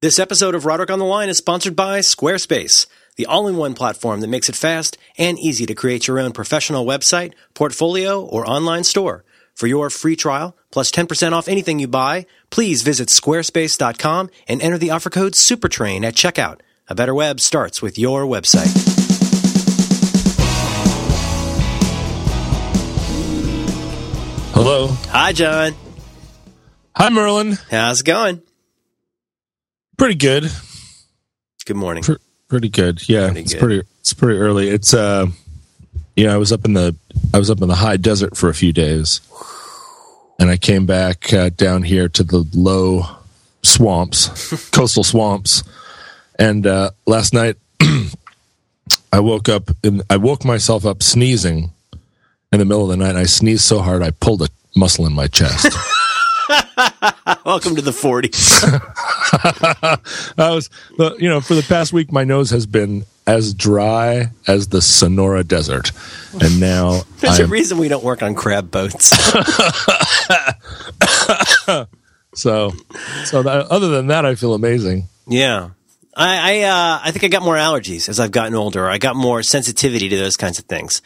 This episode of Roderick on the Line is sponsored by Squarespace, the all in one platform that makes it fast and easy to create your own professional website, portfolio, or online store. For your free trial, plus 10% off anything you buy, please visit squarespace.com and enter the offer code SUPERTRAIN at checkout. A better web starts with your website. Hello. Hi, John. Hi, Merlin. How's it going? Pretty good. Good morning. Pr- pretty good. Yeah, Pretty it's good. pretty. It's pretty early. It's uh, you know, I was up in the I was up in the high desert for a few days, and I came back uh, down here to the low swamps, coastal swamps, and uh, last night I woke up and I woke myself up sneezing in the middle of the night. And I sneezed so hard I pulled a muscle in my chest. Welcome to the 40s. I was, you know, for the past week, my nose has been as dry as the Sonora Desert, and now There's I a reason we don't work on crab boats. so. So that, other than that, I feel amazing. Yeah. I I, uh, I think I got more allergies as I've gotten older. I got more sensitivity to those kinds of things.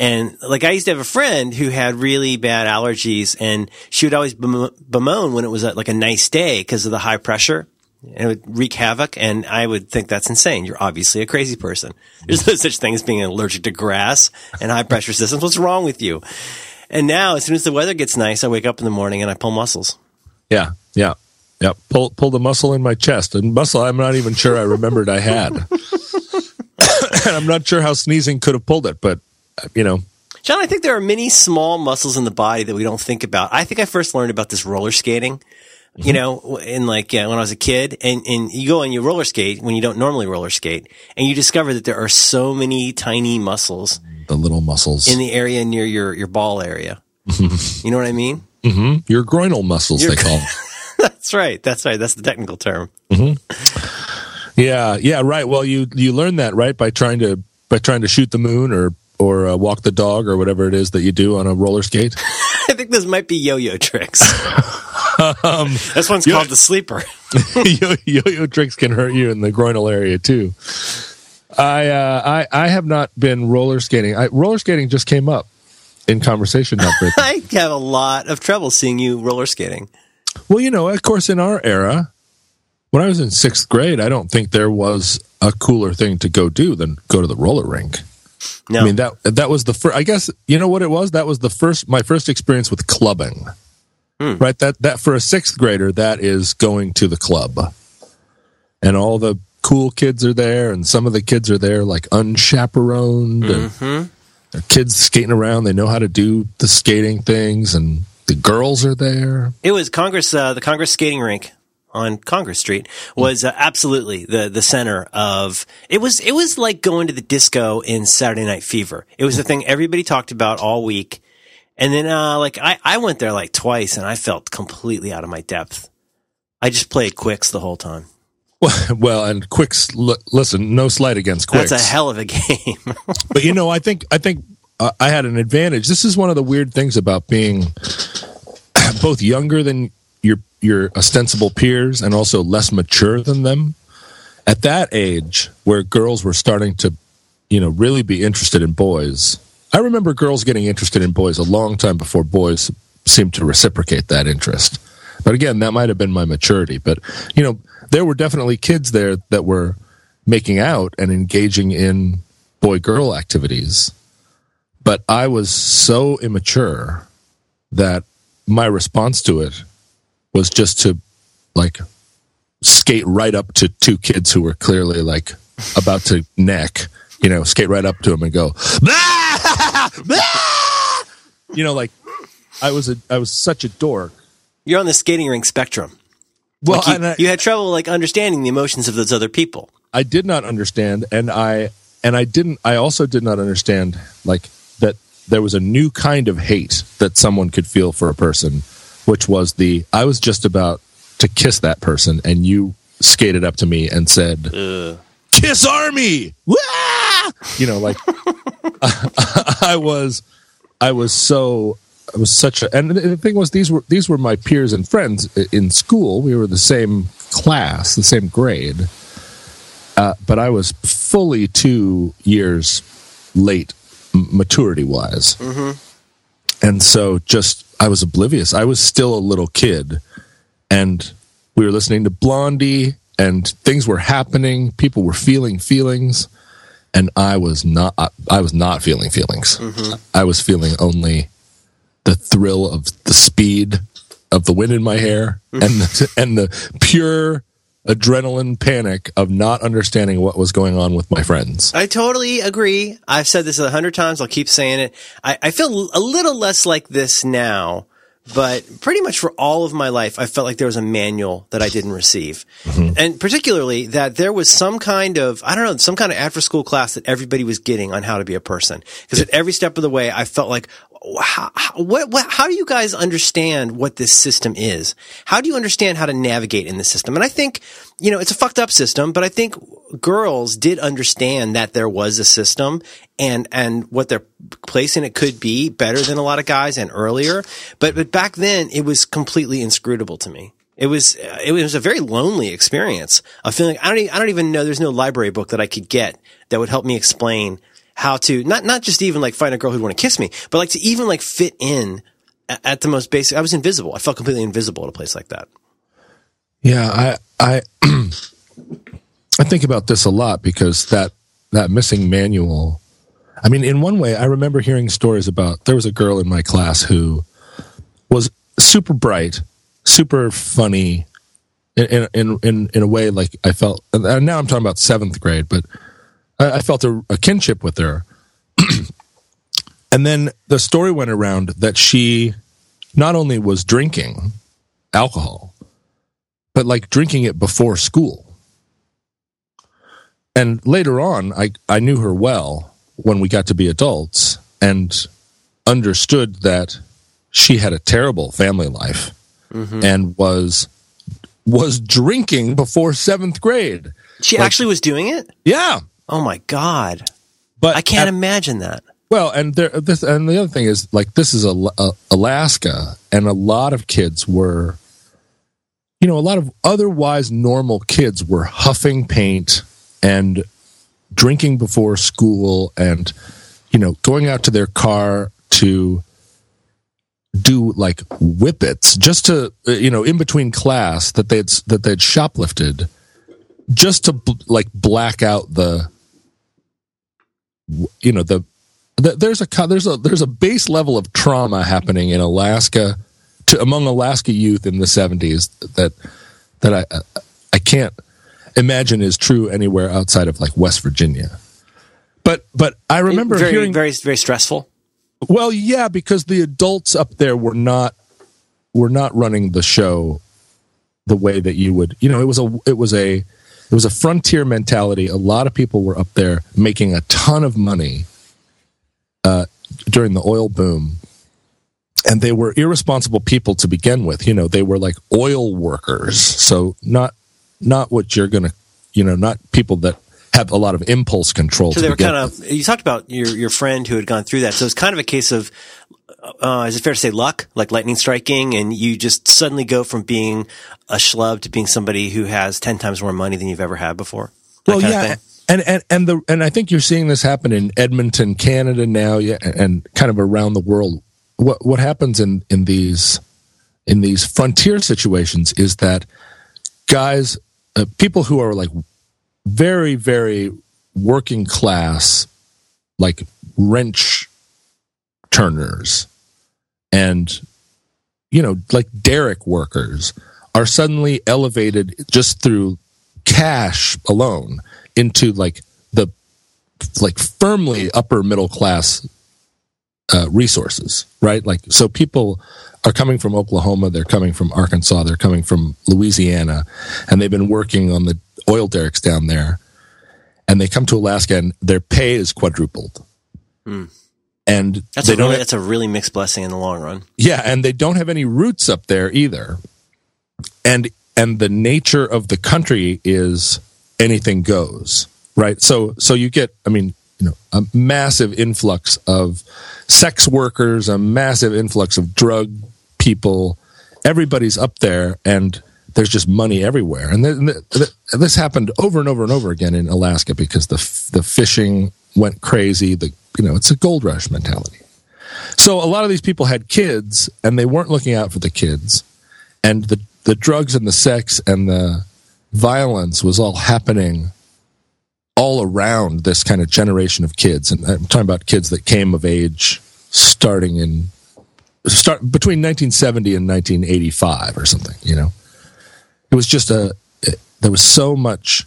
And like I used to have a friend who had really bad allergies and she would always bemo- bemoan when it was uh, like a nice day because of the high pressure. And it would wreak havoc. And I would think that's insane. You're obviously a crazy person. There's no such thing as being allergic to grass and high pressure systems. What's wrong with you? And now, as soon as the weather gets nice, I wake up in the morning and I pull muscles. Yeah, yeah, yeah. Pull pull the muscle in my chest, and muscle I'm not even sure I remembered I had, and I'm not sure how sneezing could have pulled it, but you know, John, I think there are many small muscles in the body that we don't think about. I think I first learned about this roller skating, you mm-hmm. know, in like yeah, when I was a kid, and and you go and you roller skate when you don't normally roller skate, and you discover that there are so many tiny muscles the little muscles, in the area near your your ball area. Mm-hmm. you know what I mean? Mm-hmm. your groinal muscles, Your- they call. them. That's right. That's right. That's the technical term. Yeah, yeah, right. Well, you you learn that right by trying to by trying to shoot the moon or or uh, walk the dog or whatever it is that you do on a roller skate. I think this might be yo-yo tricks. Um, this one's called the sleeper. yo- yo-yo tricks can hurt you in the groinal area too. I uh, I I have not been roller skating. I, roller skating just came up in conversation. I have a lot of trouble seeing you roller skating. Well, you know, of course, in our era, when I was in sixth grade, I don't think there was a cooler thing to go do than go to the roller rink. No, I mean that that was the first. I guess you know what it was. That was the first my first experience with clubbing. Hmm. Right. That that for a sixth grader, that is going to the club, and all the cool kids are there, and some of the kids are there like unchaperoned, and mm-hmm. they're kids skating around. They know how to do the skating things, and the girls are there. It was Congress, uh, the Congress skating rink on Congress Street was uh, absolutely the the center of it was it was like going to the disco in Saturday Night Fever. It was the thing everybody talked about all week. And then uh like I I went there like twice and I felt completely out of my depth. I just played quicks the whole time. well, well and Quicks. L- listen, no slight against Quicks. That's a hell of a game. but you know, I think I think I had an advantage. This is one of the weird things about being both younger than your your ostensible peers and also less mature than them. At that age, where girls were starting to, you know, really be interested in boys. I remember girls getting interested in boys a long time before boys seemed to reciprocate that interest. But again, that might have been my maturity. But you know, there were definitely kids there that were making out and engaging in boy girl activities. But I was so immature that my response to it was just to like skate right up to two kids who were clearly like about to neck, you know, skate right up to them and go, "Ah! Ah!" you know, like I was a I was such a dork. You're on the skating rink spectrum. Well, You, I, you had trouble like understanding the emotions of those other people. I did not understand, and I and I didn't. I also did not understand like that there was a new kind of hate that someone could feel for a person, which was the I was just about to kiss that person, and you skated up to me and said, "Kiss Army!" Wah! You know, like I was, I was so I was such a, and the thing was, these were these were my peers and friends in school. We were the same class, the same grade, uh, but I was fully two years late, maturity wise, mm-hmm. and so just I was oblivious. I was still a little kid, and we were listening to Blondie, and things were happening. People were feeling feelings and I was not I was not feeling feelings. Mm-hmm. I was feeling only the thrill of the speed of the wind in my hair mm-hmm. and the, and the pure adrenaline panic of not understanding what was going on with my friends. I totally agree. I've said this a hundred times. I'll keep saying it. I, I feel a little less like this now but pretty much for all of my life, I felt like there was a manual that I didn't receive. Mm-hmm. And particularly that there was some kind of, I don't know, some kind of after school class that everybody was getting on how to be a person. Because at every step of the way, I felt like, how, what, what, how do you guys understand what this system is? How do you understand how to navigate in the system? And I think, you know, it's a fucked up system, but I think girls did understand that there was a system and, and what their place in it could be better than a lot of guys and earlier. But, but back then it was completely inscrutable to me. It was it was a very lonely experience. A feeling I don't even, I don't even know. There's no library book that I could get that would help me explain how to not not just even like find a girl who'd want to kiss me, but like to even like fit in at, at the most basic. I was invisible. I felt completely invisible at a place like that. Yeah, I I I think about this a lot because that that missing manual. I mean, in one way, I remember hearing stories about there was a girl in my class who was super bright, super funny, in in in in a way like I felt. And now I'm talking about seventh grade, but I, I felt a, a kinship with her. and then the story went around that she not only was drinking alcohol, but like drinking it before school. And later on, I, I knew her well when we got to be adults and understood that she had a terrible family life mm-hmm. and was was drinking before seventh grade. She like, actually was doing it? Yeah. Oh my god! But I can't at, imagine that. Well, and there, this, and the other thing is, like, this is a, a, Alaska, and a lot of kids were, you know, a lot of otherwise normal kids were huffing paint and drinking before school, and you know, going out to their car to do like whippets just to you know in between class that they'd that they'd shoplifted just to like black out the you know the, the, there's a there's a there's a base level of trauma happening in Alaska to among Alaska youth in the 70s that that I I can't imagine is true anywhere outside of like West Virginia. But but I remember very hearing very very stressful. Well, yeah, because the adults up there were not were not running the show the way that you would. You know, it was a it was a it was a frontier mentality. A lot of people were up there making a ton of money uh, during the oil boom. And they were irresponsible people to begin with. You know, they were like oil workers. So not not what you're gonna you know, not people that have a lot of impulse control. So they were kind of. You talked about your your friend who had gone through that. So it's kind of a case of. Uh, is it fair to say luck, like lightning striking, and you just suddenly go from being a schlub to being somebody who has ten times more money than you've ever had before? That well, yeah, and and and the and I think you're seeing this happen in Edmonton, Canada now, yeah, and kind of around the world. What what happens in in these in these frontier situations is that guys, uh, people who are like very, very working class, like wrench turners and, you know, like derrick workers are suddenly elevated just through cash alone into like the like firmly upper middle class uh, resources, right? Like, so people are coming from Oklahoma, they're coming from Arkansas, they're coming from Louisiana, and they've been working on the oil derricks down there. And they come to Alaska and their pay is quadrupled. Mm. And that's a really, have, that's a really mixed blessing in the long run. Yeah, and they don't have any roots up there either. And and the nature of the country is anything goes, right? So so you get, I mean, you know a massive influx of sex workers, a massive influx of drug people. Everybody's up there, and there's just money everywhere. And th- th- this happened over and over and over again in Alaska because the f- the fishing went crazy. The you know it's a gold rush mentality. So a lot of these people had kids, and they weren't looking out for the kids, and the the drugs and the sex and the violence was all happening all around this kind of generation of kids. And I'm talking about kids that came of age starting in start between 1970 and 1985 or something, you know. It was just a it, there was so much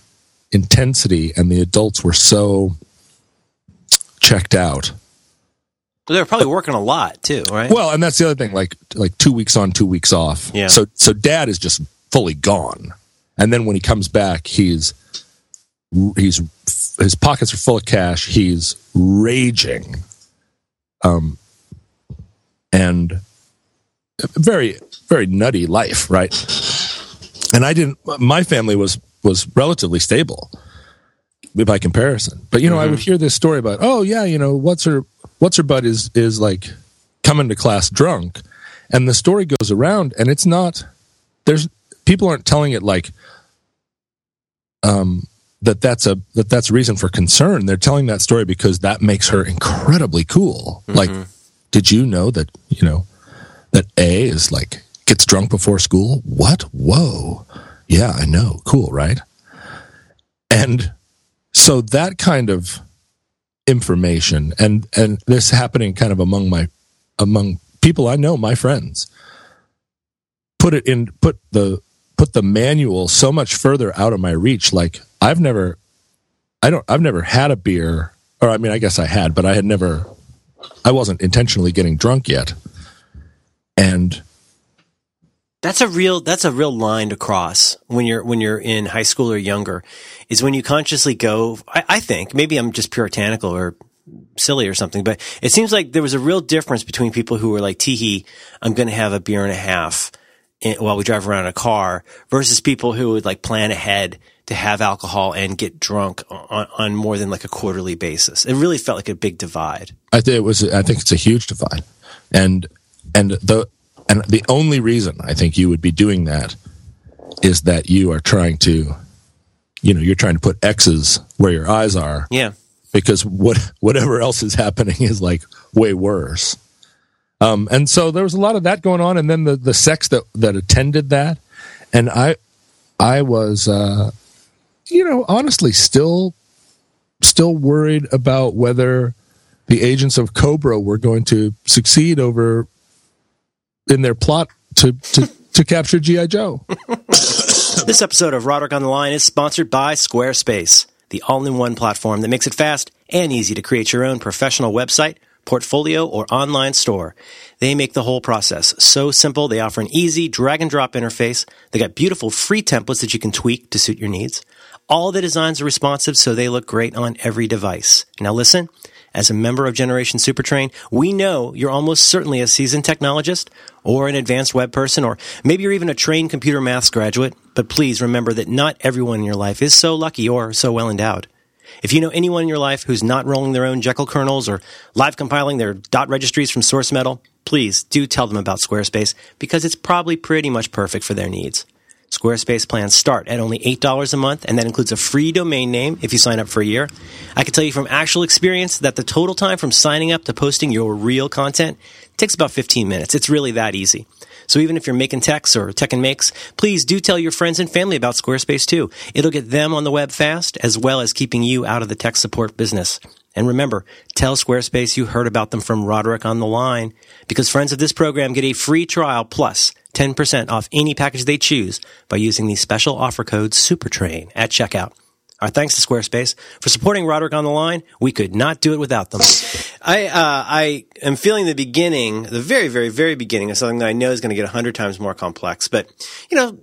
intensity and the adults were so checked out. They're probably working a lot too, right? Well, and that's the other thing like like 2 weeks on, 2 weeks off. Yeah. So so dad is just fully gone. And then when he comes back, he's he's his pockets are full of cash. He's raging, um, and very very nutty life, right? And I didn't. My family was was relatively stable by comparison. But you know, I would hear this story about, oh yeah, you know, what's her what's her butt is is like coming to class drunk, and the story goes around, and it's not. There's people aren't telling it like um that that's a that that's a reason for concern. They're telling that story because that makes her incredibly cool. Like, did you know that you know that A is like gets drunk before school? What? Whoa! Yeah, I know. Cool, right? And so that kind of information and and this happening kind of among my among people I know, my friends, put it in put the put the manual so much further out of my reach. Like I've never, I don't, I've never had a beer, or I mean, I guess I had, but I had never, I wasn't intentionally getting drunk yet, and That's a real that's a real line to cross when you're when you're in high school or younger, is when you consciously go. I, I think maybe I'm just puritanical or silly or something, but it seems like there was a real difference between people who were like, "Teehee, I'm going to have a beer and a half while we drive around in a car," versus people who would like plan ahead to have alcohol and get drunk on, on more than like a quarterly basis. It really felt like a big divide. I think it was. I think it's a huge divide, and and the and the only reason I think you would be doing that is that you are trying to, you know, you're trying to put X's where your eyes are, Yeah. because what whatever else is happening is like way worse. Um, and so there was a lot of that going on, and then the the sex that that attended that, and I I was uh, you know honestly still still worried about whether the agents of Cobra were going to succeed over in their plot to to, to capture GI Joe. This episode of Roderick on the Line is sponsored by Squarespace, the all in one platform that makes it fast and easy to create your own professional website, portfolio, or online store. They make the whole process so simple. They offer an easy drag and drop interface. They got beautiful free templates that you can tweak to suit your needs. All the designs are responsive, so they look great on every device. Now listen, as a member of Generation Supertrain, we know you're almost certainly a seasoned technologist or an advanced web person, or maybe you're even a trained computer maths graduate. But please remember that not everyone in your life is so lucky or so well endowed. If you know anyone in your life who's not rolling their own Jekyll kernels or live compiling their dot registries from source metal, please do tell them about Squarespace because it's probably pretty much perfect for their needs. Squarespace plans start at only $8 a month, and that includes a free domain name if you sign up for a year. I can tell you from actual experience that the total time from signing up to posting your real content takes about 15 minutes. It's really that easy. So even if you're making techs or tech and makes, please do tell your friends and family about Squarespace too. It'll get them on the web fast as well as keeping you out of the tech support business. And remember, tell Squarespace you heard about them from Roderick on the line because friends of this program get a free trial plus 10% off any package they choose by using the special offer code SUPERTRAIN at checkout. Our thanks to Squarespace for supporting Roderick on the line. We could not do it without them. I uh, I am feeling the beginning, the very, very, very beginning of something that I know is going to get a hundred times more complex. But you know,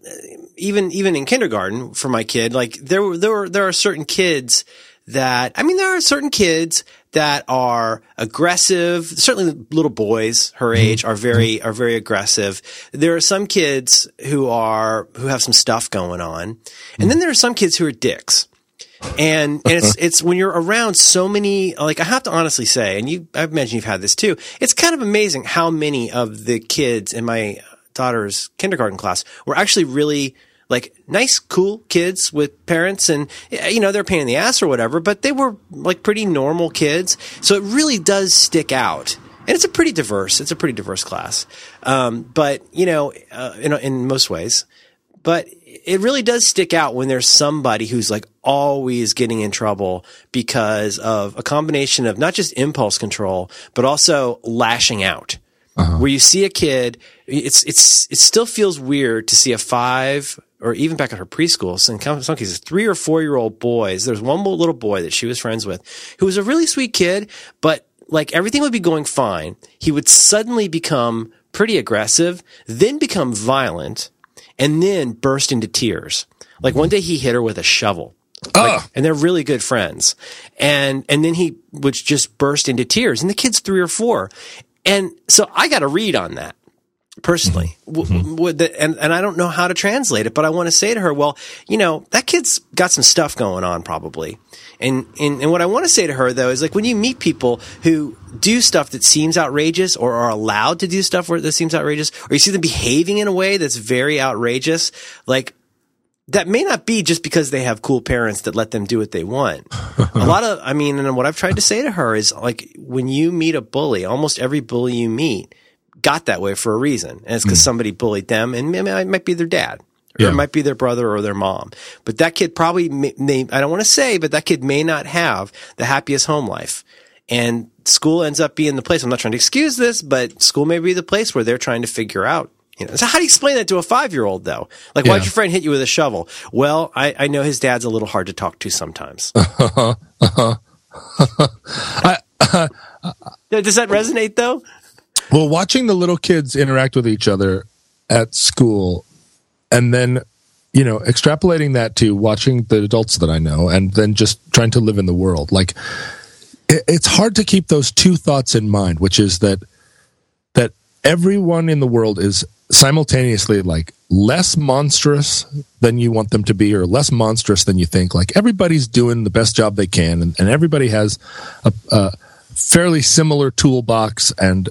even even in kindergarten for my kid, like there were there were there are certain kids that I mean, there are certain kids that are aggressive. Certainly, little boys her mm-hmm. age are very mm-hmm. are very aggressive. There are some kids who are who have some stuff going on, and mm-hmm. then there are some kids who are dicks. And, and it's, it's when you're around so many, like I have to honestly say, and you, I imagine you've had this too. It's kind of amazing how many of the kids in my daughter's kindergarten class were actually really like nice, cool kids with parents and, you know, they're a pain in the ass or whatever, but they were like pretty normal kids. So it really does stick out. And it's a pretty diverse, it's a pretty diverse class. Um, but, you know, uh, in, in most ways, but it really does stick out when there's somebody who's like always getting in trouble because of a combination of not just impulse control, but also lashing out. Uh-huh. Where you see a kid, it's it's it still feels weird to see a five or even back at her preschool, so in some cases, three or four year old boys. There's one little boy that she was friends with who was a really sweet kid, but like everything would be going fine. He would suddenly become pretty aggressive, then become violent, and then burst into tears. Like one day he hit her with a shovel. Like, and they're really good friends. And, and then he would just burst into tears and the kid's three or four. And so I got a read on that personally. Mm-hmm. and, and I don't know how to translate it, but I want to say to her, well, you know, that kid's got some stuff going on probably. And, and, and what I want to say to her though is like when you meet people who do stuff that seems outrageous or are allowed to do stuff where that seems outrageous, or you see them behaving in a way that's very outrageous, like that may not be just because they have cool parents that let them do what they want. a lot of, I mean, and what I've tried to say to her is like, when you meet a bully, almost every bully you meet got that way for a reason. And it's because mm. somebody bullied them and it might be their dad. Or yeah. it might be their brother or their mom. But that kid probably may, may, I don't want to say, but that kid may not have the happiest home life. And school ends up being the place. I'm not trying to excuse this, but school may be the place where they're trying to figure out you know, so how do you explain that to a five year old though? Like, yeah. why'd your friend hit you with a shovel? Well, I, I know his dad's a little hard to talk to sometimes. Uh-huh. Uh-huh. I, uh, Does that resonate though? Well, watching the little kids interact with each other at school and then, you know, extrapolating that to watching the adults that I know and then just trying to live in the world. Like, it, it's hard to keep those two thoughts in mind, which is that, that everyone in the world is simultaneously like less monstrous than you want them to be or less monstrous than you think like everybody's doing the best job they can and, and everybody has a, a fairly similar toolbox and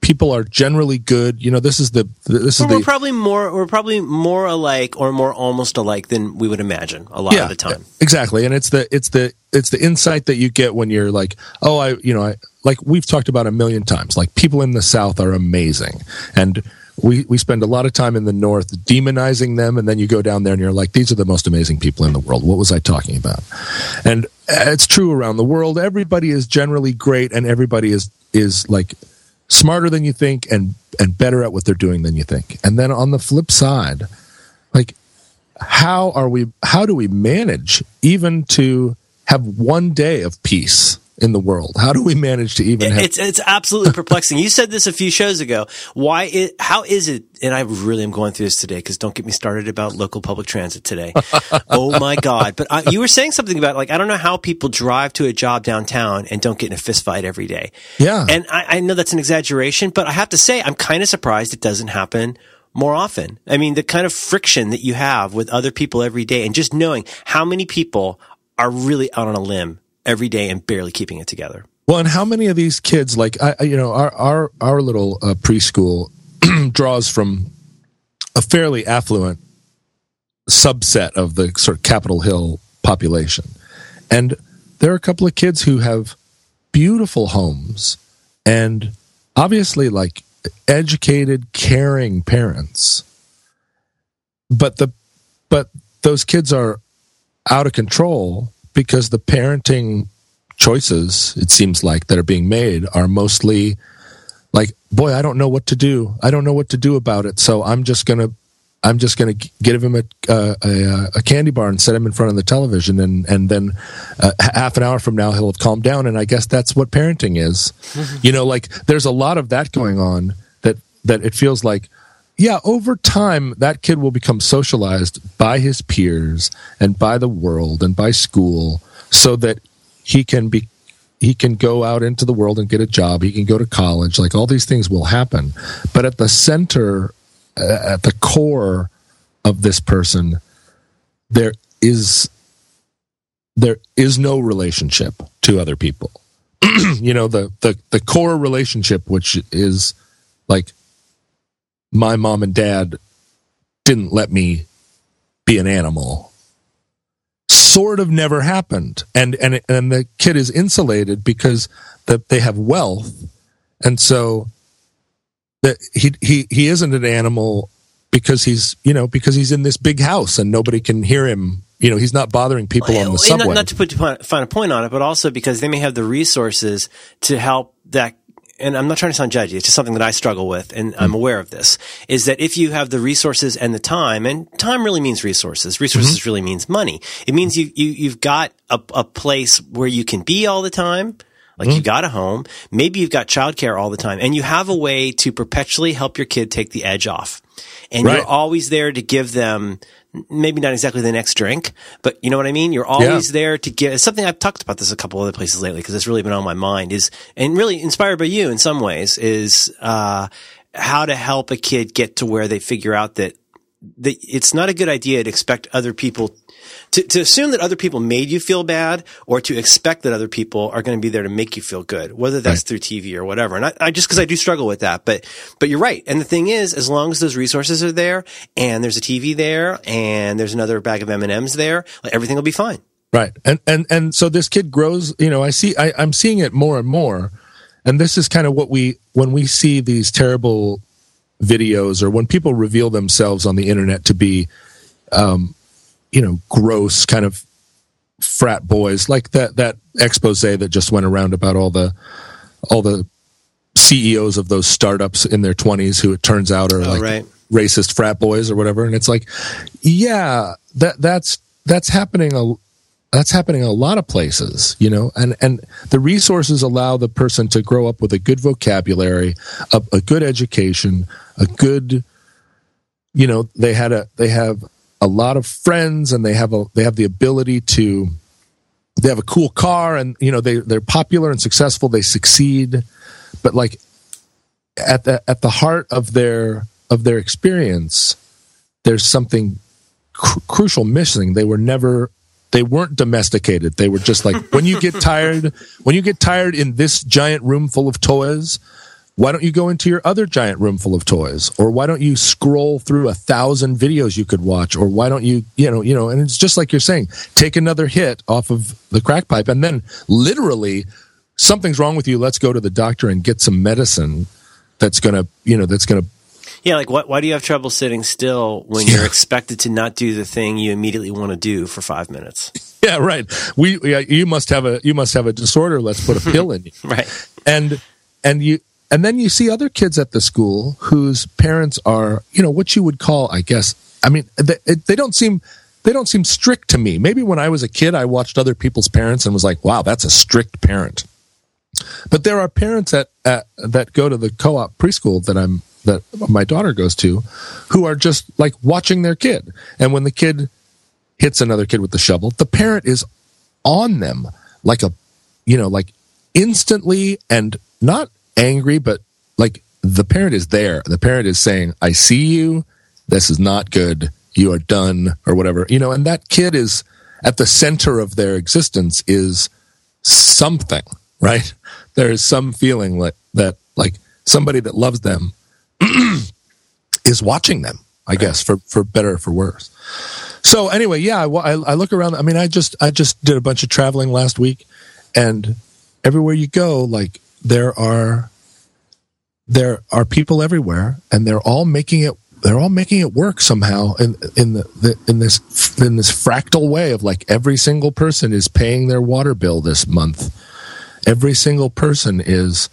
people are generally good. You know, this is the this is we're the, probably more we're probably more alike or more almost alike than we would imagine a lot yeah, of the time. Exactly, and it's the it's the it's the insight that you get when you're like, oh, I you know, I like we've talked about a million times. Like people in the South are amazing, and we we spend a lot of time in the North demonizing them, and then you go down there and you're like, these are the most amazing people in the world. What was I talking about? And it's true around the world. Everybody is generally great, and everybody is is like smarter than you think and and better at what they're doing than you think. And then on the flip side, like how are we how do we manage even to have one day of peace in the world? How do we manage to even have- It's it's absolutely perplexing. You said this a few shows ago. Why it how is it and I really am going through this today cuz don't get me started about local public transit today. oh my god. But I, you were saying something about like I don't know how people drive to a job downtown and don't get in a fist fight every day. Yeah. And I, I know that's an exaggeration, but I have to say I'm kind of surprised it doesn't happen more often. I mean, the kind of friction that you have with other people every day and just knowing how many people are really out on a limb every day and barely keeping it together. Well, and how many of these kids, like I, you know, our our our little uh, preschool draws from a fairly affluent subset of the sort of Capitol Hill population, and there are a couple of kids who have beautiful homes and obviously like educated, caring parents, but the but those kids are out of control because the parenting choices it seems like that are being made are mostly like boy i don't know what to do. I don't know what to do about it. So i'm just going to i'm just going to give him a, a, a, candy bar and set him in front of the television. And and then uh, half an hour from now he'll have calmed down. And i guess that's what parenting is. You know like there's a lot of that going on that that it feels like yeah, over time, that kid will become socialized by his peers and by the world and by school so that he can be he can go out into the world and get a job. He can go to college. Like all these things will happen. But at the center uh, at the core of this person there is there is no relationship to other people. you know, the, the, the core relationship, which is like my mom and dad didn't let me be an animal. Sort of never happened. And and and the kid is insulated because that they have wealth. And so that he he he isn't an animal because he's you know because he's in this big house and nobody can hear him. You know he's not bothering people on the subway not, not to put find a point on it but also because they may have the resources to help that and I'm not trying to sound judgy, it's just something that I struggle with, and I'm aware of this, is that if you have the resources and the time, and time really means resources, resources mm-hmm. really means money. It means you, you, you've got a, a place where you can be all the time, like mm-hmm. you got a home, maybe you've got childcare all the time, and you have a way to perpetually help your kid take the edge off. And right. you're always there to give them maybe not exactly the next drink, but you know what I mean? You're always yeah. there to get something I've talked about this a couple other places lately because it's really been on my mind is, and really inspired by you in some ways is, uh, how to help a kid get to where they figure out that, that it's not a good idea to expect other people to, to assume that other people made you feel bad or to expect that other people are going to be there to make you feel good, whether that's right. through TV or whatever. And I, I just cause I do struggle with that, but, but you're right. And the thing is, as long as those resources are there and there's a TV there and there's another bag of M&Ms there, like everything will be fine. Right. And, and, and so this kid grows, you know, I see, I, I'm seeing it more and more. And this is kind of what we, when we see these terrible videos or when people reveal themselves on the internet to be, um, you know, gross kind of frat boys, like that that expose that just went around about all the all the CEOs of those startups in their twenties who it turns out are oh, like right. racist frat boys or whatever. And it's like, yeah, that that's that's happening a that's happening a lot of places, you know, and, and the resources allow the person to grow up with a good vocabulary, a, a good education, a good, you know, they had a, they have a lot of friends and they have a they have the ability to they have a cool car and you know they they're popular and successful. They succeed. But like at the at the heart of their of their experience there's something cr- crucial missing. They were never they weren't domesticated. They were just like when you get tired when you get tired in this giant room full of toys why don't you go into your other giant room full of toys or why don't you scroll through a thousand videos you could watch or why don't you you know you know and it's just like you're saying take another hit off of the crack pipe and then literally something's wrong with you let's go to the doctor and get some medicine that's going to you know that's going to yeah, like what, why do you have trouble sitting still when you're expected to not do the thing you immediately want to do for five minutes? Yeah, right. We, yeah, you must have a, you must have a disorder. Let's put a pill in you. right. And, and you, and then you see other kids at the school whose parents are, you know, what you would call, I guess, I mean, they, they don't seem, they don't seem strict to me. Maybe when I was a kid, I watched other people's parents and was like, wow, that's a strict parent. But there are parents at, at that go to the co-op preschool that I'm, that my daughter goes to who are just like watching their kid. And when the kid hits another kid with the shovel, the parent is on them like a, you know, like instantly and not angry, but like the parent is there. The parent is saying, I see you. This is not good. You are done or whatever, you know, and that kid is at the center of their existence is something, right? There is some feeling like that, like somebody that loves them is watching them, I guess, for, for better or for worse. So anyway, yeah, I, I look around. I mean, I just, I just did a bunch of traveling last week and everywhere you go, like there are there are people everywhere, and they're all making it they're all making it work somehow in in the, the, in this in this fractal way of like every single person is paying their water bill this month. Every single person is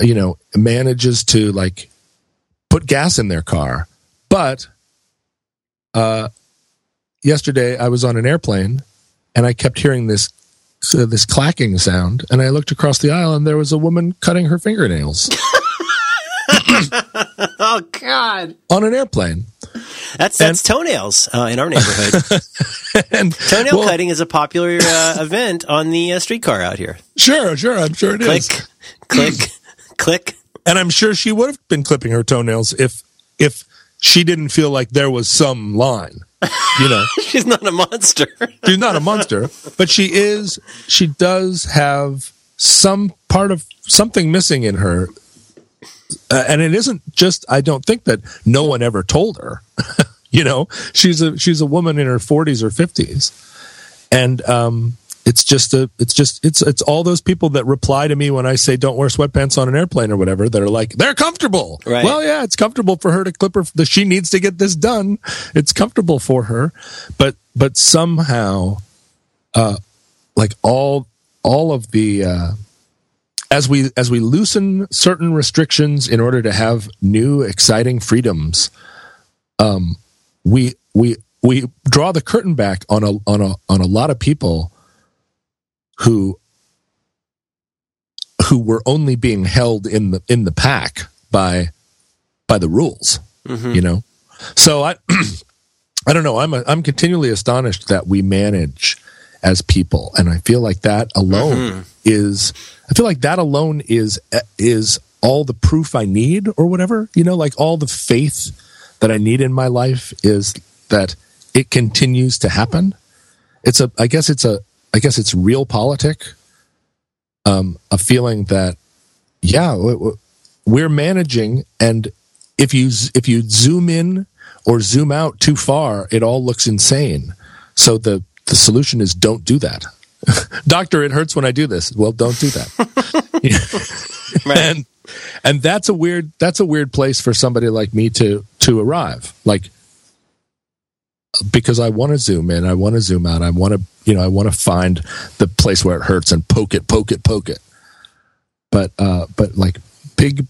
you know manages to like put gas in their car. But uh yesterday I was on an airplane and I kept hearing this uh, this clacking sound and I looked across the aisle and there was a woman cutting her fingernails. oh God! On an airplane. That's that's and, toenails uh, in our neighborhood. and toenail well, cutting is a popular uh, event on the uh, streetcar out here. Sure, sure, I'm sure it click, is. click, click, click. And I'm sure she would have been clipping her toenails if if she didn't feel like there was some line. You know, she's not a monster. she's not a monster, but she is. She does have some part of something missing in her, uh, and it isn't just. I don't think that no one ever told her. you know, she's a she's a woman in her forties or fifties, and um, it's just a it's just it's it's all those people that reply to me when I say don't wear sweatpants on an airplane or whatever that are like they're comfortable. Right. Well, yeah, it's comfortable for her to clip her. The, she needs to get this done. It's comfortable for her, but but somehow, uh, like all all of the uh, as we as we loosen certain restrictions in order to have new exciting freedoms, um, we we we draw the curtain back on a on a on a lot of people who who were only being held in the in the pack by by the rules Mm-hmm. you know so i i don't know i'm a, i'm continually astonished that we manage as people and i feel like that alone Mm-hmm. is i feel like that alone is is all the proof i need or whatever you know like all the faith that i need in my life is that it continues to happen it's a i guess it's a i guess it's realpolitik um a feeling that yeah we're managing and if you if you zoom in or zoom out too far it all looks insane. So the the solution is don't do that. Doctor it hurts when i do this. Well don't do that. Right. and and that's a weird that's a weird place for somebody like me to to arrive. Like because i want to zoom in i want to zoom out i want to you know i want to find the place where it hurts and poke it poke it poke it but uh but like big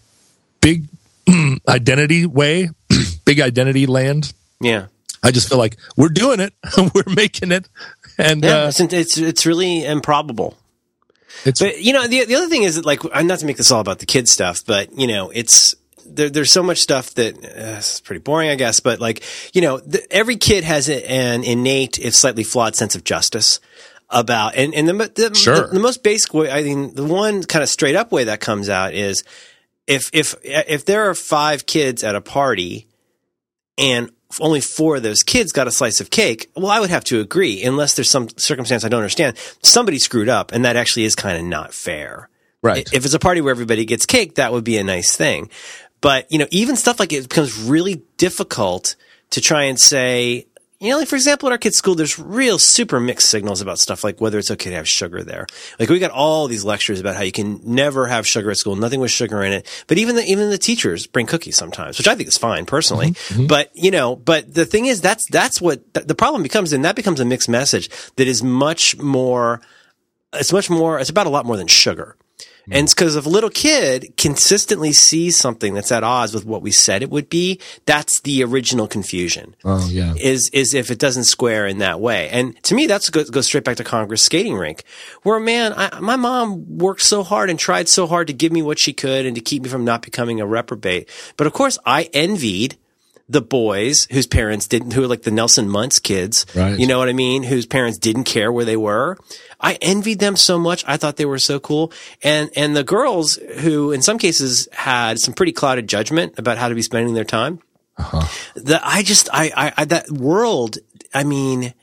big identity way big identity land yeah. i just feel like we're doing it we're making it and Yeah, uh, it's, it's it's really improbable. it's But you know, the the other thing is that like, I'm not to make this all about the kid stuff, but you know, it's there, there's so much stuff that uh, it's pretty boring, I guess. But like, you know, the, every kid has a, an innate, if slightly flawed, sense of justice about, and and the the, Sure. the the most basic way, I mean, the one kind of straight up way that comes out is if if if there are five kids at a party and only four of those kids got a slice of cake, well, I would have to agree, unless there's some circumstance I don't understand. Somebody screwed up, and that actually is kind of not fair. right If it's a party where everybody gets cake, that would be a nice thing. But, you know, even stuff like it becomes really difficult to try and say, you know, like for example, at our kids' school, there's real super mixed signals about stuff like whether it's okay to have sugar there. Like we got all these lectures about how you can never have sugar at school, nothing with sugar in it. But even the, even the teachers bring cookies sometimes, which I think is fine personally. Mm-hmm, mm-hmm. But, you know, but the thing is, that's, that's what the problem becomes. And that becomes a mixed message that is much more, it's much more, it's about a lot more than sugar. And it's because if a little kid consistently sees something that's at odds with what we said it would be, that's the original confusion. oh yeah Is is if it doesn't square in that way. And to me, that's goes, goes straight back to Congress skating rink, where man, I, my mom worked so hard and tried so hard to give me what she could and to keep me from not becoming a reprobate. But of course, I envied the boys whose parents didn't, who were like the Nelson Muntz kids. Right. You know what I mean? Whose parents didn't care where they were. I envied them so much. I thought they were so cool. And, and the girls who in some cases had some pretty clouded judgment about how to be spending their time. The, I just, I, I, I, that world, I mean,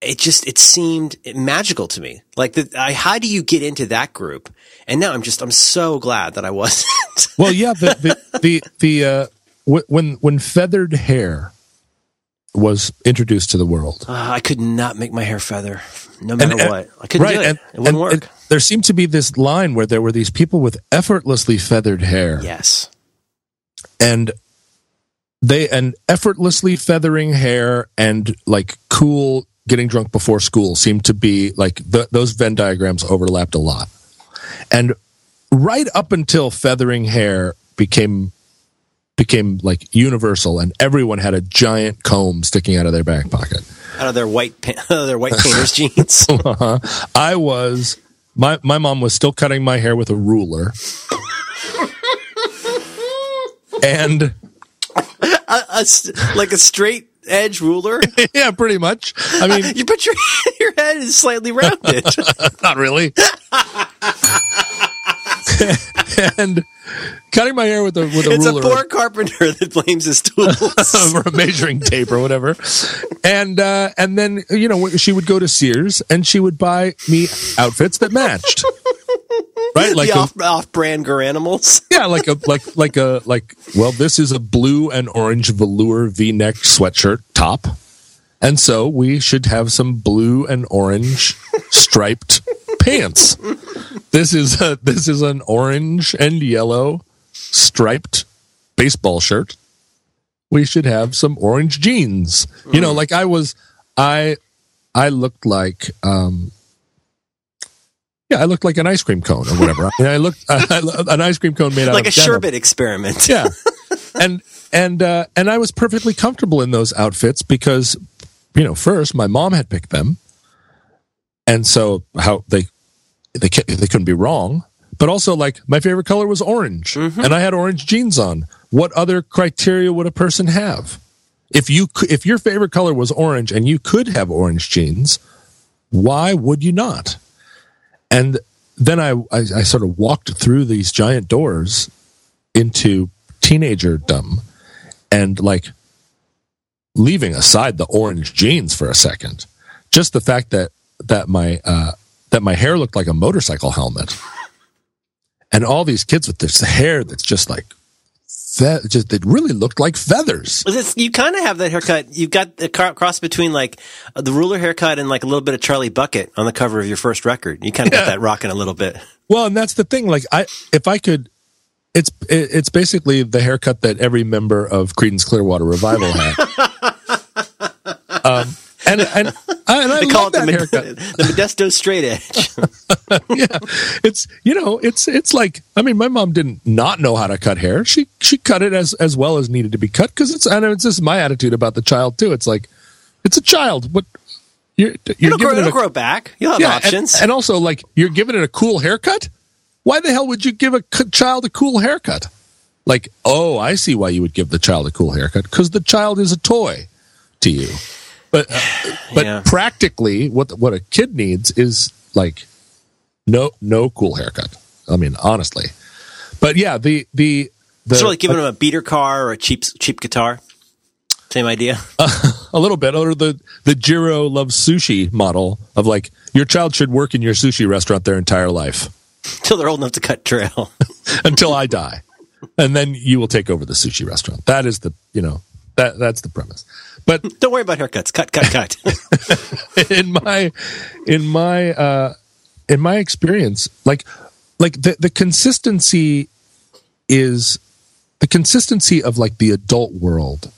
it just, it seemed magical to me. Like the, I, how do you get into that group? And now I'm just, I'm so glad that I wasn't. Well, yeah, the the the, the uh, when when feathered hair was introduced to the world, Uh, I could not make my hair feather, no matter And- and- what. I couldn't do it. and, it wouldn't work. there seemed to be this line where there were these people with effortlessly feathered hair, yes. and they and effortlessly feathering hair and like cool getting drunk before school seemed to be like the, those Venn diagrams overlapped a lot, and right up until feathering hair became became like universal and everyone had a giant comb sticking out of their back pocket. Out of their white, pa- out of their white painter's jeans. Uh-huh. I was my my mom was still cutting my hair with a ruler. and a, a like a straight edge ruler. yeah, pretty much. I mean, you put your your head is slightly rounded. not really. and cutting my hair with a with a it's ruler a poor carpenter that blames his tools. or a measuring tape or whatever. And uh, and then you know she would go to Sears and she would buy me outfits that matched. Right, like the a- off, off-brand Garanimals. yeah, like a like like a like. Well, this is a blue and orange velour V-neck sweatshirt top, and so we should have some blue and orange striped pants. This is a this is an orange and yellow striped baseball shirt. We should have some orange jeans. You know, like I was, I I looked like um yeah, I looked like an ice cream cone or whatever. I, mean, I looked I, I- an ice cream cone made out like a denim. sherbet experiment. Yeah, and and uh, and I was perfectly comfortable in those outfits because you know, first my mom had picked them, and so how they they they couldn't be wrong. But also, like my favorite color was orange, mm-hmm. and I had orange jeans on. What other criteria would a person have? If you if your favorite color was orange and you could have orange jeans, why would you not? And then I, I, I sort of walked through these giant doors into teenagerdom and like leaving aside the orange jeans for a second, just the fact that that my uh, that my hair looked like a motorcycle helmet, and all these kids with this hair that's just like fe- just it really looked like feathers. You kind of have that haircut. You've got the cross between like the ruler haircut and like a little bit of Charlie Bucket on the cover of your first record. You kind of got Yeah. that rocking a little bit. Well, and that's the thing. Like, I if I could, it's it- it's basically the haircut that every member of Creedence Clearwater Revival had. um, and and I, and I They call love it the, haircut. the Modesto straight edge. yeah, it's you know, it's it's like I mean, my mom didn't not know how to cut hair. She she cut it as as well as needed to be cut because it's and it's just my attitude about the child too. It's like it's a child. What you're you're It'll, grow, it it'll a grow back. You'll have and- options. And, also, like, you're giving it a cool haircut? Why the hell would you give a child a cool haircut? Like, oh, I see why you would give the child a cool haircut because the child is a toy to you. But uh, but Yeah. practically, what what a kid needs is like no no cool haircut. I mean, honestly. But yeah, the the the it's like giving them a beater car or a cheap cheap guitar. Same idea. a little bit, or the the Jiro loves sushi model of like your child should work in your sushi restaurant their entire life. Until they're old enough to cut trail. until I die, and then you will take over the sushi restaurant. That is the you know that that's the premise. But Don't worry about haircuts. Cut, cut, cut. in my in my uh, in my experience, like like the the consistency is the consistency of like the adult world.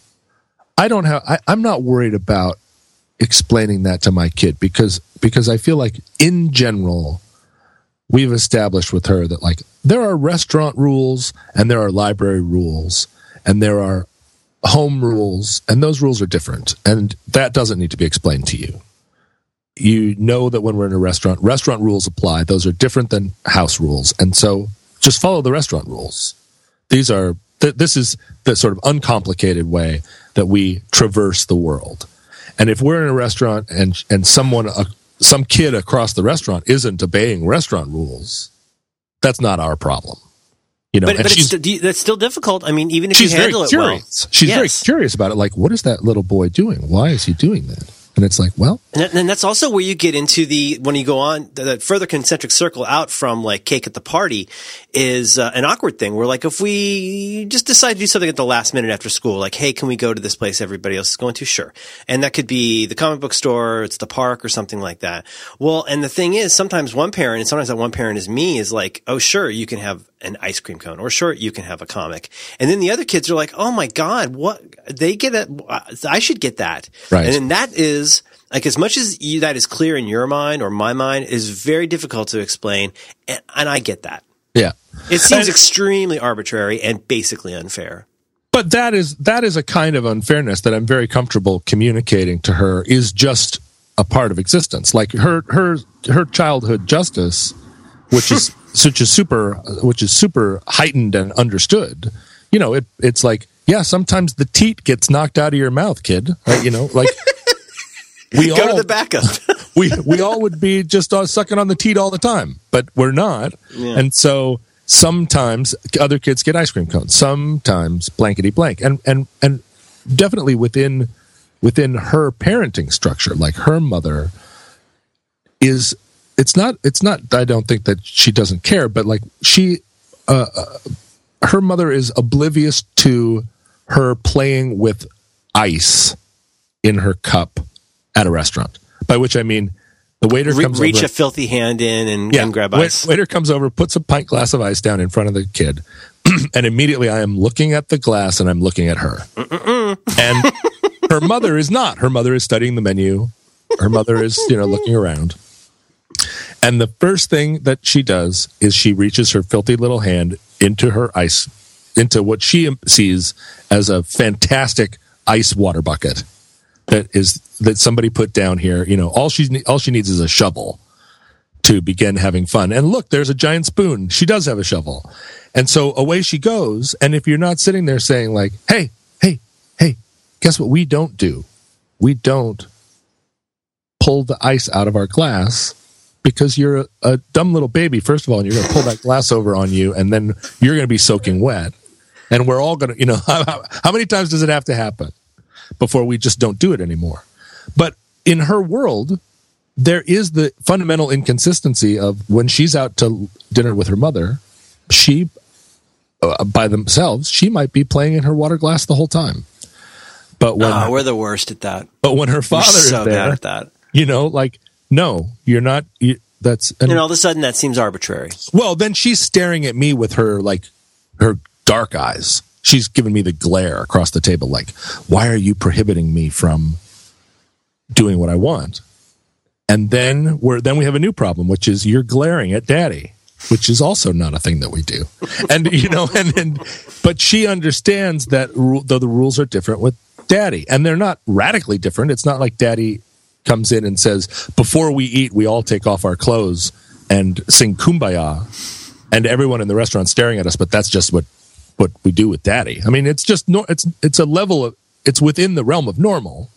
I don't have. I, I'm not worried about explaining that to my kid because because I feel like in general we've established with her that like there are restaurant rules and there are library rules and there are home rules and those rules are different and that doesn't need to be explained to you. You know that when we're in a restaurant restaurant rules apply. Those are different than house rules. And so just follow the restaurant rules. These are th- this is the sort of uncomplicated way that we traverse the world. And if we're in a restaurant and and someone uh, some kid across the restaurant isn't obeying restaurant rules that's not our problem you know but but it's, she's st- that's still difficult. I mean, even if she's you very handle it curious. well. She's very curious about it. Like, what is that little boy doing? Why is he doing that? And it's like, well, And, that- and that's also where you get into the when you go on the, the further concentric circle out from like cake at the party is uh, an awkward thing. Where like if we just decide to do something at the last minute after school, like hey, can we go to this place everybody else is going to? Sure, and that could be the comic book store, it's the park, or something like that. Well, and the thing is, sometimes one parent, and sometimes that one parent is me, is like, oh sure, you can have an ice cream cone, or sure, you can have a comic, and then the other kids are like, oh my god, what they get it? I should get that, Right. And then that is like as much as you, that is clear in your mind or my mind is very difficult to explain, and, and I get that. yeah. It seems And- extremely arbitrary and basically unfair. But that is that is a kind of unfairness that I'm very comfortable communicating to her is just a part of existence. Like her her her childhood justice, which is which is super which is super heightened and understood. You know, it it's like yeah, sometimes the teat gets knocked out of your mouth, kid. Right? You know, like we Go all to the backup. we we all would be just uh, sucking on the teat all the time, but we're not. And so sometimes other kids get ice cream cones. Sometimes blankety blank, and and and definitely within within her parenting structure, like her mother is. It's not. It's not. I don't think that she doesn't care, but like she, uh, uh, her mother is oblivious to her playing with ice in her cup at a restaurant. By which I mean the waiter Re- comes reach over, a filthy hand in and, and grab ice. Waiter comes over, puts a pint glass of ice down in front of the kid, and immediately I am looking at the glass and I'm looking at her. And her mother is not. Her mother is studying the menu. Her mother is, you know, looking around. And the first thing that she does is she reaches her filthy little hand into her ice, into what she sees as a fantastic ice water bucket that is that somebody put down here. You know, all she's all she needs is a shovel to begin having fun. And look, there's a giant spoon. She does have a shovel. And so away she goes. And if you're not sitting there saying like, "Hey, hey, hey, guess what we don't do? We don't pull the ice out of our glass." Because you're a, a dumb little baby, first of all, and you're going to pull that glass over on you, and then you're going to be soaking wet. And we're all going to, you know, how, how many times does it have to happen? before we just don't do it anymore. But in her world, there is the fundamental inconsistency of when she's out to dinner with her mother, she, uh, by themselves, she might be playing in her water glass the whole time. But when, Oh, we're the worst at that. but when her father so is there, at that. you know, like, no, you're not. You, that's and, And all of a sudden, that seems arbitrary. well, then she's staring at me with her like her dark eyes. She's giving me the glare across the table, like, why are you prohibiting me from doing what I want? And then we're then we have a new problem, which is you're glaring at daddy, which is also not a thing that we do. And you know, and, and but she understands that though the rules are different with daddy, and they're not radically different. It's not like daddy comes in and says, before we eat, we all take off our clothes and sing kumbaya, and everyone in the restaurant staring at us. But that's just what what we do with daddy. I mean, it's just no, it's it's a level of it's within the realm of normal,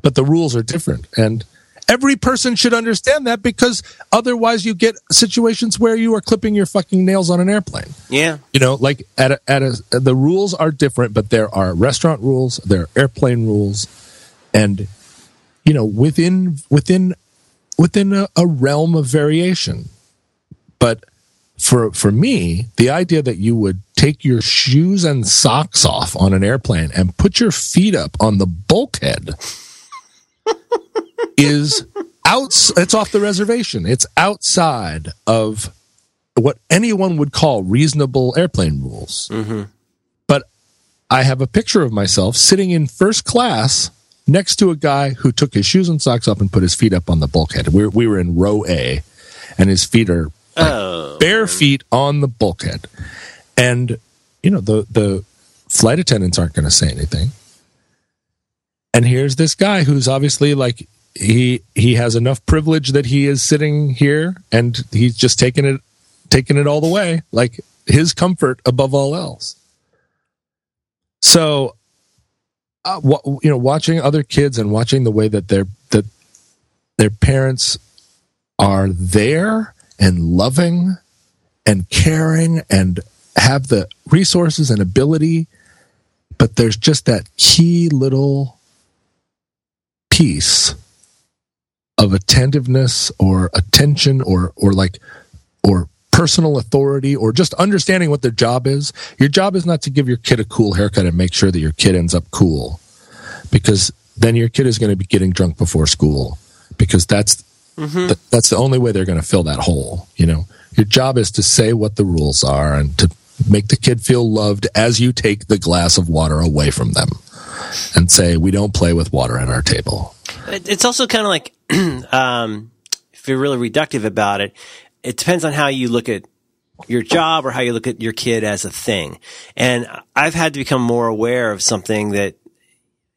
but the rules are different, and every person should understand that because otherwise you get situations where you are clipping your fucking nails on an airplane. Yeah. You know, like at a, at a the rules are different, but there are restaurant rules, there are airplane rules, and you know within within within a, a realm of variation. But for for me, the idea that you would take your shoes and socks off on an airplane and put your feet up on the bulkhead is out it's off the reservation. It's outside of what anyone would call reasonable airplane rules. Mm-hmm. But I have a picture of myself sitting in first class next to a guy who took his shoes and socks off and put his feet up on the bulkhead. We were, we were in row A, and his feet are Oh. bare feet on the bulkhead. And, you know, the, the flight attendants aren't going to say anything. And here's this guy who's obviously like, he, he has enough privilege that he is sitting here and he's just taking it, taking it all the way, like his comfort above all else. So, uh, you know, watching other kids and watching the way that their, that their parents are there and loving and caring and have the resources and ability but there's just that key little piece of attentiveness or attention or or like or personal authority or just understanding what their job is your job is not to give your kid a cool haircut and make sure that your kid ends up cool because then your kid is going to be getting drunk before school because that's Th- that's the only way they're going to fill that hole. You know, your job is to say what the rules are and to make the kid feel loved as you take the glass of water away from them and say, "We don't play with water at our table." It's also kind of like, um, if you're really reductive about it, it depends on how you look at your job or how you look at your kid as a thing. And I've had to become more aware of something that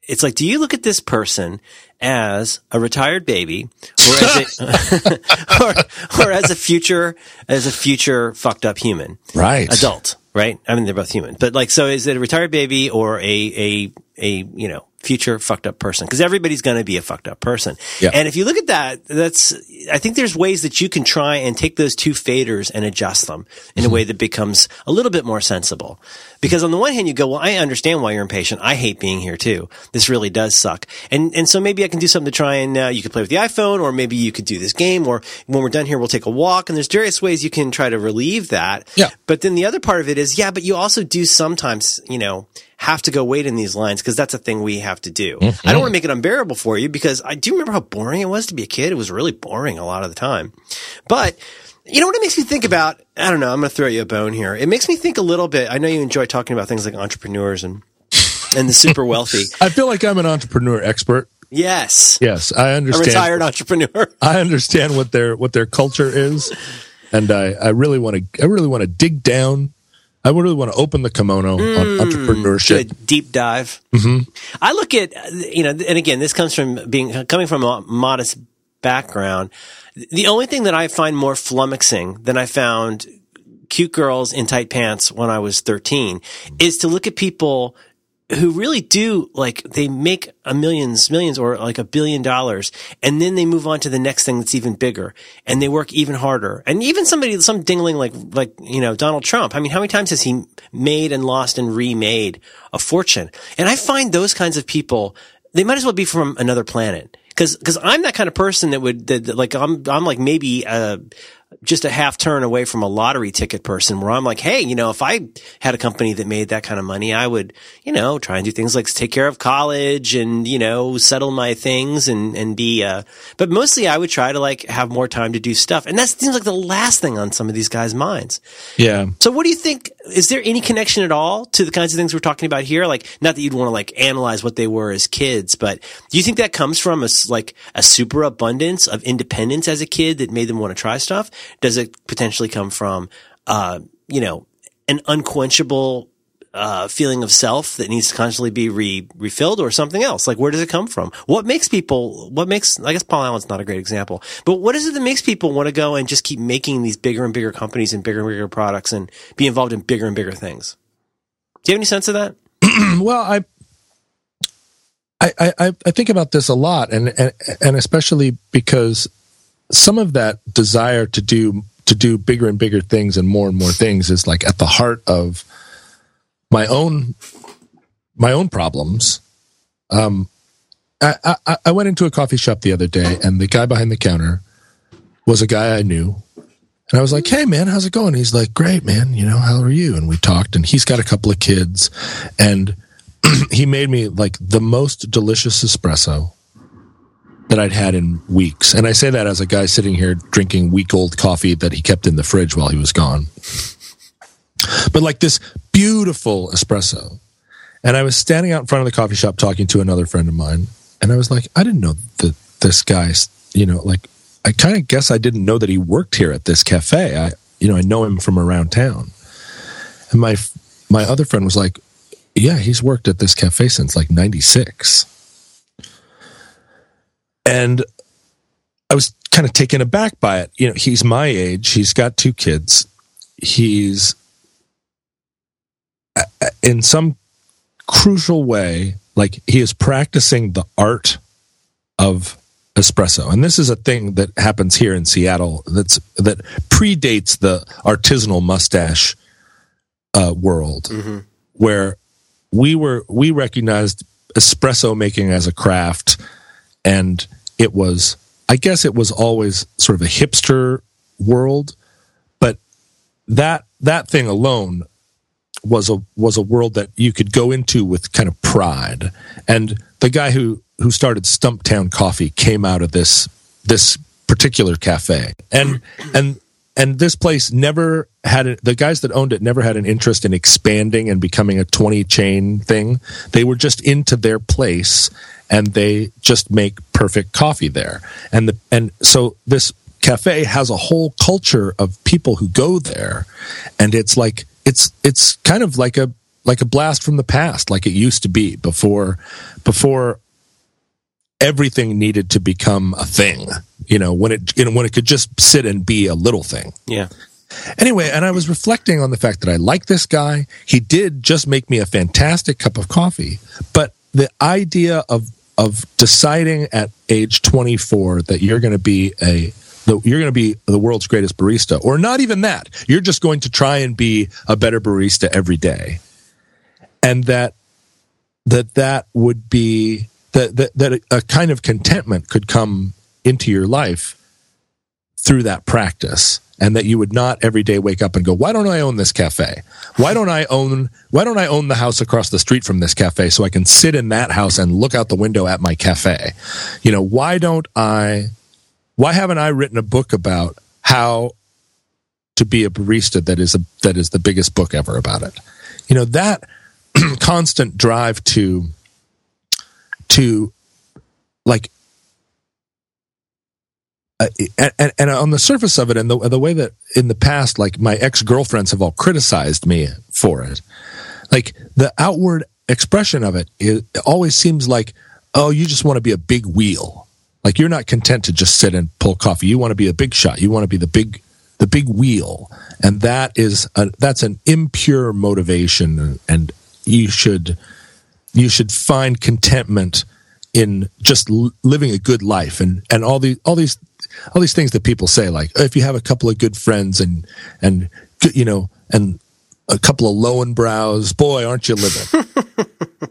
it's like, do you look at this person as a retired baby or as a, or, or as a future, as a future fucked up human? Right. adult, right? I mean, they're both human, but like, so is it a retired baby or a, a, a, you know, future fucked up person because everybody's going to be a fucked up person. Yeah. And if you look at that, that's, I think there's ways that you can try and take those two faders and adjust them in a mm-hmm. way that becomes a little bit more sensible. Because on the one hand, you go, well, I understand why you're impatient. I hate being here too. This really does suck. And, and so maybe I can do something to try and, uh, you could play with the iPhone or maybe you could do this game or when we're done here, we'll take a walk. And there's various ways you can try to relieve that. Yeah. But then the other part of it is, yeah, but you also do sometimes, you know, have to go wait in these lines because that's a thing we have to do. I don't want to make it unbearable for you because I do remember how boring it was to be a kid. It was really boring a lot of the time. But you know what it makes me think about? I don't know. I'm going to throw you a bone here. It makes me think a little bit. I know you enjoy talking about things like entrepreneurs and and the super wealthy. I feel like I'm an entrepreneur expert. Yes. Yes, I understand. A retired entrepreneur. I understand what their what their culture is, and I, I really want to I really want to dig down. I really want to open the kimono on entrepreneurship. Good deep dive. Mm-hmm. I look at you know, and again, this comes from being coming from a modest background. The only thing that I find more flummoxing than I found cute girls in tight pants when I was 13 is to look at people who really do like they make a millions millions or like a billion dollars and then they move on to the next thing that's even bigger and they work even harder and even somebody some dingling like like you know Donald Trump I mean how many times has he made and lost and remade a fortune and I find those kinds of people they might as well be from another planet because because I'm that kind of person that would that, that, like I'm I'm like maybe uh just a half turn away from a lottery ticket person where I'm like, hey, you know, if I had a company that made that kind of money, I would, you know, try and do things like take care of college and, you know, settle my things and, and be, uh, but mostly I would try to like have more time to do stuff. And that seems like the last thing on some of these guys' minds. Yeah, So what do you think? Is there any connection at all to the kinds of things we're talking about here? Like, not that you'd want to like analyze what they were as kids, but do you think that comes from a, like a super abundance of independence as a kid that made them want to try stuff? Does it potentially come from, uh, you know, an unquenchable, uh, feeling of self that needs to constantly be re- refilled or something else? Like, where does it come from? What makes people, what makes, I guess Paul Allen's not a great example, but what is it that makes people want to go and just keep making these bigger and bigger companies and bigger and bigger products and be involved in bigger and bigger things? Do you have any sense of that? well, I, I, I, I think about this a lot, and, and and especially because some of that desire to do to do bigger and bigger things and more and more things is like at the heart of my own my own problems. Um, I, I, I went into a coffee shop the other day, and the guy behind the counter was a guy I knew. And I was like, "Hey, man, how's it going?" He's like, "Great, man. You know, how are you?" And we talked, and he's got a couple of kids, and he made me like the most delicious espresso that I'd had in weeks. And I say that as a guy sitting here drinking week old coffee that he kept in the fridge while he was gone. But like this beautiful espresso. And I was standing out in front of the coffee shop talking to another friend of mine. And I was like, I didn't know that this guy, you know, like, I kind of guess I didn't know that he worked here at this cafe. I, you know, I know him from around town. And my, my other friend was like, yeah, he's worked at this cafe since like 96. And I was kind of taken aback by it. You know, he's my age, he's got two kids. He's in some crucial way, like he is practicing the art of espresso. And this is a thing that happens here in Seattle that's that predates the artisanal mustache uh, world where we were we recognized espresso making as a craft and it was i guess it was always sort of a hipster world but that that thing alone was a was a world that you could go into with kind of pride. And the guy who who started stumptown coffee came out of this this particular cafe. And and and this place never had the guys that owned it never had an interest in expanding and becoming a 20 chain thing. They were just into their place and they just make perfect coffee there. And the and so this cafe has a whole culture of people who go there and it's like it's it's kind of like a like a blast from the past like it used to be before before everything needed to become a thing you know when it you know when it could just sit and be a little thing. Yeah. anyway and i was reflecting on the fact that i like this guy. He did just make me a fantastic cup of coffee but the idea of of deciding at age 24 that you're going to be a the, you're going to be the world's greatest barista, or not even that. You're just going to try and be a better barista every day, and that that that would be that that, that a kind of contentment could come into your life through that practice and that you would not every day wake up and go why don't i own this cafe? Why don't i own why don't i own the house across the street from this cafe so i can sit in that house and look out the window at my cafe? You know why don't i why haven't i written a book about how to be a barista that is a that is the biggest book ever about it? You know that constant drive to to like uh, and, and, on the surface of it, and the, the way that in the past, like my ex girlfriends have all criticized me for it, like the outward expression of it, it always seems like, oh, you just want to be a big wheel. Like you're not content to just sit and pull coffee. You want to be a big shot. You want to be the big, the big wheel, and that is a, that's an impure motivation, and you should you should find contentment in just living a good life and and all the all these all these things that people say, like oh, if you have a couple of good friends and and you know and a couple of low and Löwenbräus, boy, aren't you living?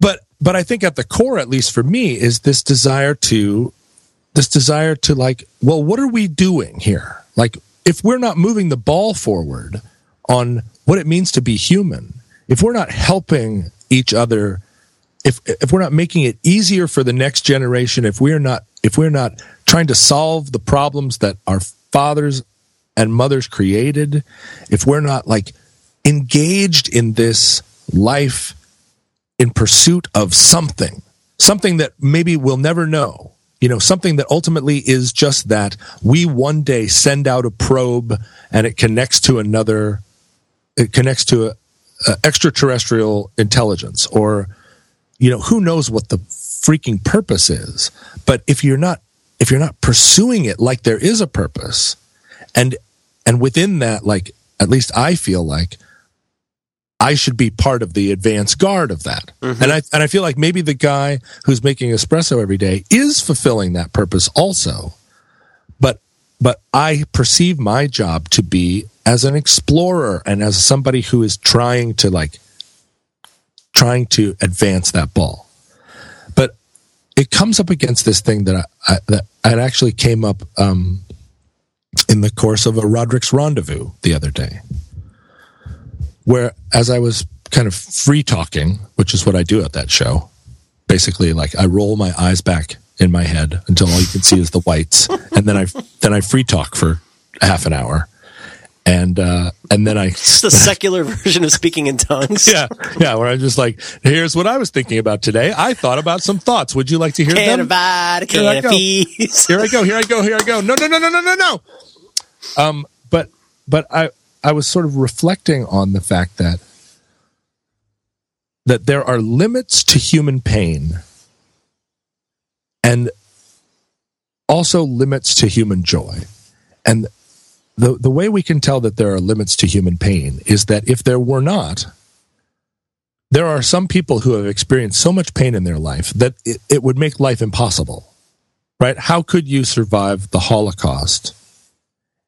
but but I think at the core, at least for me, is this desire to this desire to like, well, what are we doing here? Like, if we're not moving the ball forward on what it means to be human, if we're not helping each other if if we're not making it easier for the next generation if we're not if we're not trying to solve the problems that our fathers and mothers created, if we're not like engaged in this life in pursuit of something, something that maybe we'll never know, you know, something that ultimately is just that we one day send out a probe and it connects to another, it connects to a, a extraterrestrial intelligence or, you know, who knows what the freaking purpose is. But if you're not if you're not pursuing it like there is a purpose and and within that like at least i feel like i should be part of the advance guard of that. Mm-hmm. and i and i feel like maybe the guy who's making espresso every day is fulfilling that purpose also. But but i perceive my job to be as an explorer and as somebody who is trying to like trying to advance that ball it comes up against this thing that I, I that actually came up um, in the course of a Roderick's rendezvous the other day, where as I was kind of free talking, which is what I do at that show, basically like I roll my eyes back in my head until all you can see is the whites, and then I then I free talk for half an hour, and uh, and then I it's the secular version of speaking in tongues. Yeah, yeah. Where I'm just like, here's what I was thinking about today. I thought about some thoughts. Would you like to hear can them? Of can here, I go. here I go. Here I go. Here I go. No, no, no, no, no, no, no. Um, but but I I was sort of reflecting on the fact that that there are limits to human pain, and also limits to human joy, and the, the way we can tell that there are limits to human pain is that if there were not, there are some people who have experienced so much pain in their life that it, it would make life impossible. Right? How could you survive the Holocaust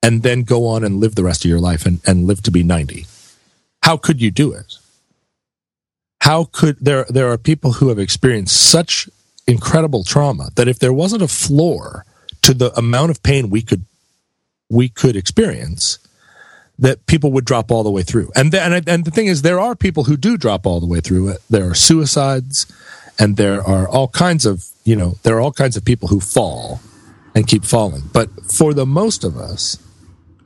and then go on and live the rest of your life and, and live to be 90? How could you do it? How could there there are people who have experienced such incredible trauma that if there wasn't a floor to the amount of pain we could we could experience that people would drop all the way through. And then, and, and the thing is, there are people who do drop all the way through. There are suicides, and there are all kinds of you know there are all kinds of people who fall and keep falling. But for the most of us,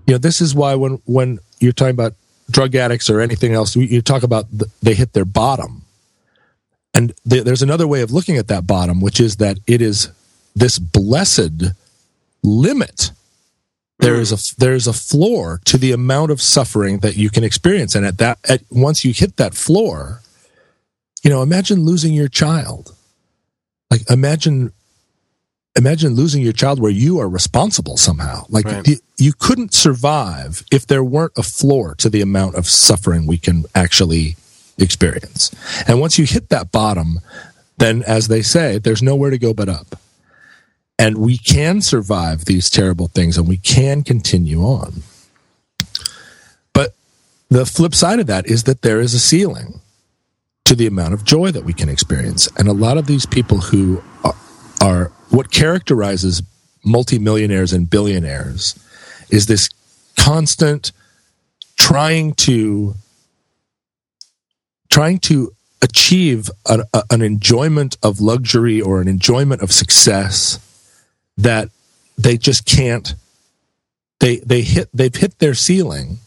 you know, this is why when when you're talking about drug addicts or anything else, you talk about the, they hit their bottom. And there's another way of looking at that bottom, which is that it is this blessed limit there is a there is a floor to the amount of suffering that you can experience, and at that at, once you hit that floor, you know, imagine losing your child. Like imagine imagine losing your child where you are responsible somehow. Like right. the, you couldn't survive if there weren't a floor to the amount of suffering we can actually experience. And once you hit that bottom, then as they say, there's nowhere to go but up. And we can survive these terrible things and we can continue on. But the flip side of that is that there is a ceiling to the amount of joy that we can experience. And a lot of these people who are, are what characterizes multimillionaires and billionaires is this constant trying to trying to achieve an, an enjoyment of luxury or an enjoyment of success that they just can't they they hit they've hit their ceiling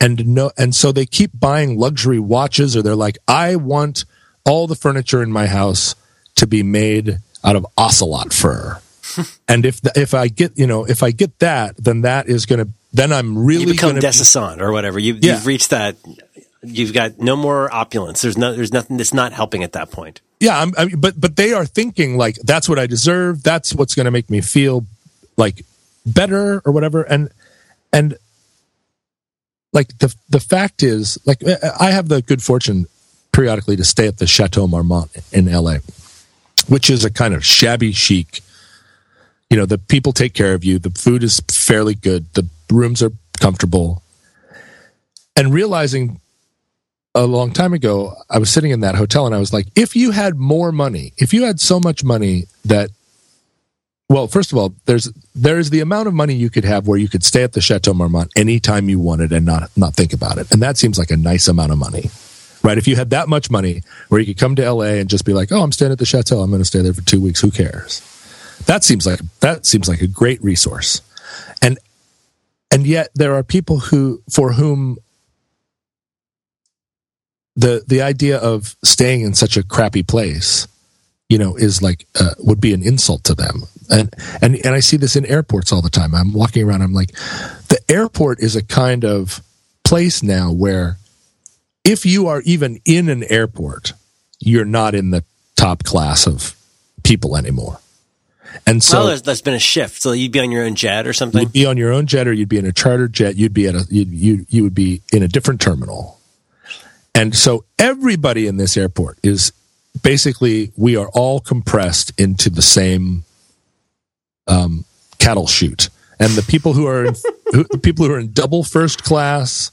and no and so they keep buying luxury watches or they're like I want all the furniture in my house to be made out of ocelot fur. and if the, if I get you know if I get that then that is going to then I'm really you become Des Esseintes or whatever. You, yeah. You've reached that. You've got no more opulence. There's no. There's nothing that's not helping at that point. Yeah, I'm, I but but they are thinking like that's what I deserve. That's what's going to make me feel like better or whatever. And and like the the fact is, like I have the good fortune periodically to stay at the Chateau Marmont in L.A., which is a kind of shabby chic. You know, the people take care of you. The food is fairly good. The rooms are comfortable. And realizing a long time ago, I was sitting in that hotel and I was like, if you had more money, if you had so much money that well, first of all, there's there's the amount of money you could have where you could stay at the Chateau Marmont anytime you wanted and not not think about it. And that seems like a nice amount of money. Right? If you had that much money where you could come to LA and just be like, "Oh, I'm staying at the Chateau. I'm going to stay there for 2 weeks. Who cares?" That seems like that seems like a great resource. And and yet there are people who for whom the the idea of staying in such a crappy place you know is like uh, would be an insult to them and and and I see this in airports all the time I'm walking around I'm like the airport is a kind of place now where if you are even in an airport you're not in the top class of people anymore and so well, there's, there's been a shift. So you'd be on your own jet or something. You'd be on your own jet, or you'd be in a charter jet. You'd be at a you you you would be in a different terminal. And so everybody in this airport is basically we are all compressed into the same um, cattle chute. And the people who are in, who, the people who are in double first class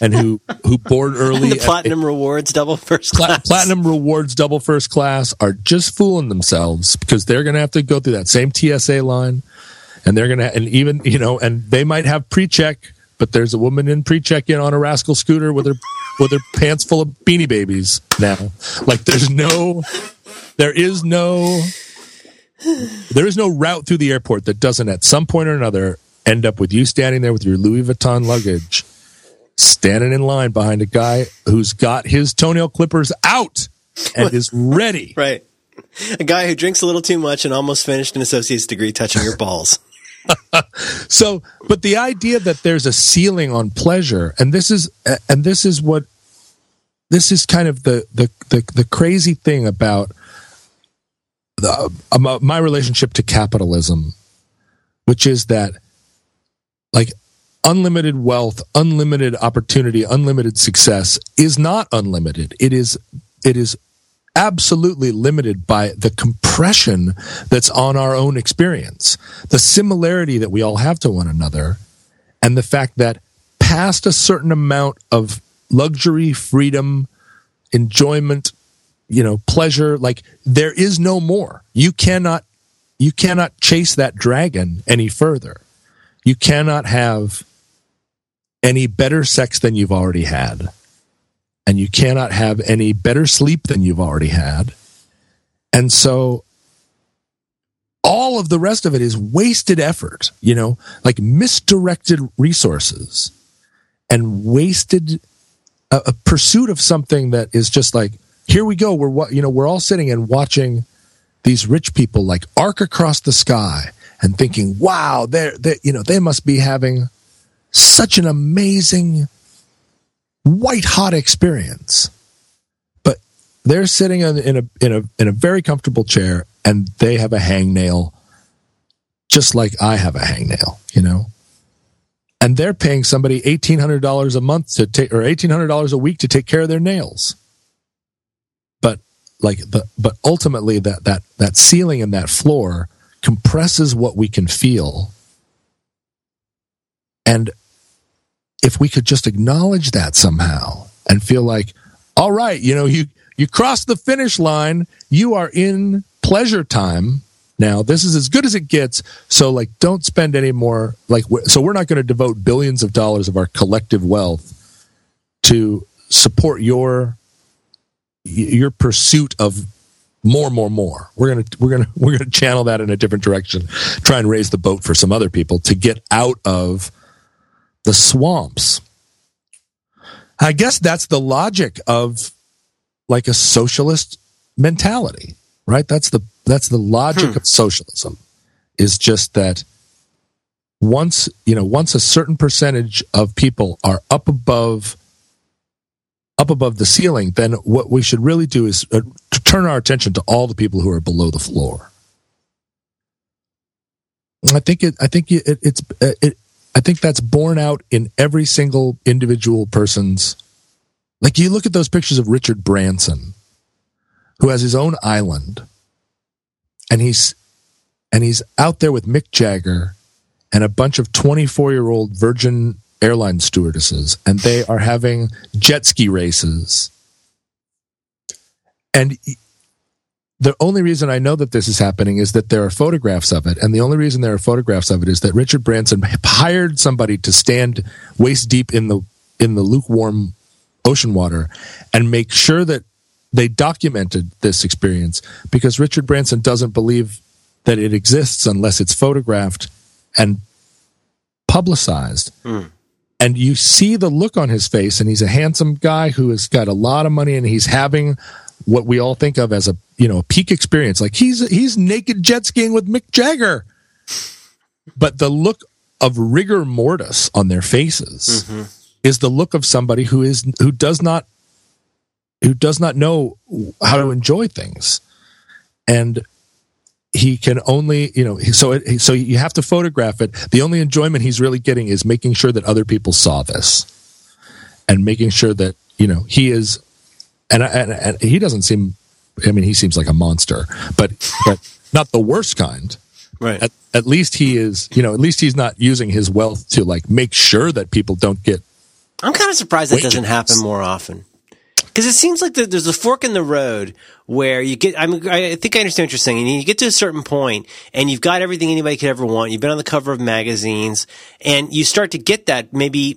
and who who board early. the platinum at, rewards double first class. platinum rewards double first class are just fooling themselves because they're going to have to go through that same TSA line, and they're going to and even you know and they might have pre-check, but there's a woman in pre-check in on a rascal scooter with her with her pants full of beanie babies now. Like there's no, there is no. There is no route through the airport that doesn't at some point or another end up with you standing there with your Louis Vuitton luggage standing in line behind a guy who's got his toenail clippers out and is ready. Right. A guy who drinks a little too much and almost finished an associate's degree touching your balls. So, but the idea that there's a ceiling on pleasure, and this is, and this is what, this is kind of the the the, the crazy thing about the, uh, about my relationship to capitalism, which is that, like, unlimited wealth, unlimited opportunity, unlimited success is not unlimited. It is it is absolutely limited by the compression that's on our own experience, the similarity that we all have to one another, and the fact that past a certain amount of luxury, freedom, enjoyment, you know, pleasure, like there is no more. You cannot you cannot chase that dragon any further. You cannot have any better sex than you've already had. And you cannot have any better sleep than you've already had. And so all of the rest of it is wasted effort, you know, like misdirected resources and wasted a, a pursuit of something that is just like, here we go. We're, what, you know, we're all sitting and watching these rich people like arc across the sky and thinking, wow, they're, they you know, they must be having such an amazing white hot experience. But they're sitting in a in a in a very comfortable chair and they have a hangnail just like I have a hangnail, you know? and they're paying somebody eighteen hundred dollars a month to take or eighteen hundred dollars a week to take care of their nails. But like the but ultimately that that that ceiling and that floor compresses what we can feel. And if we could just acknowledge that somehow and feel like, all right, you know, you you cross the finish line, you are in pleasure time now. This is as good as it gets. So like don't spend any more like so we're not going to devote billions of dollars of our collective wealth to support your your pursuit of more, more, more. We're gonna we're gonna we're gonna channel that in a different direction. Try and raise the boat for some other people to get out of the swamps. I guess that's the logic of like a socialist mentality, right? That's the that's the logic hmm. of socialism. Is just that once you know once a certain percentage of people are up above up above the ceiling, then what we should really do is uh, to turn our attention to all the people who are below the floor. I think it. I think it, it's. It, I think that's borne out in every single individual person's. Like you look at those pictures of Richard Branson, who has his own island, and he's and he's out there with Mick Jagger and a bunch of twenty four year old Virgin airline stewardesses, and they are having jet ski races. And the only reason I know that this is happening is that there are photographs of it. And the only reason there are photographs of it is that Richard Branson hired somebody to stand waist deep in the in the lukewarm ocean water and make sure that they documented this experience because Richard Branson doesn't believe that it exists unless it's photographed and publicized. Mm. And you see the look on his face, and he's a handsome guy who has got a lot of money, and he's having what we all think of as a you know a peak experience. Like he's he's naked jet skiing with Mick Jagger, but the look of rigor mortis on their faces mm-hmm. is the look of somebody who is who does not who does not know how to enjoy things, and he can only you know so it, so you have to photograph it. The only enjoyment he's really getting is making sure that other people saw this, and making sure that you know he is and, and, and he doesn't seem. I mean, he seems like a monster, but but not the worst kind. Right. At, at least he is. You know, at least he's not using his wealth to like make sure that people don't get. I'm kind of surprised that doesn't happen more often. Because it seems like there's a fork in the road where you get. I mean, I think I understand what you're saying. And you get to a certain point, and you've got everything anybody could ever want. You've been on the cover of magazines, and you start to get that. Maybe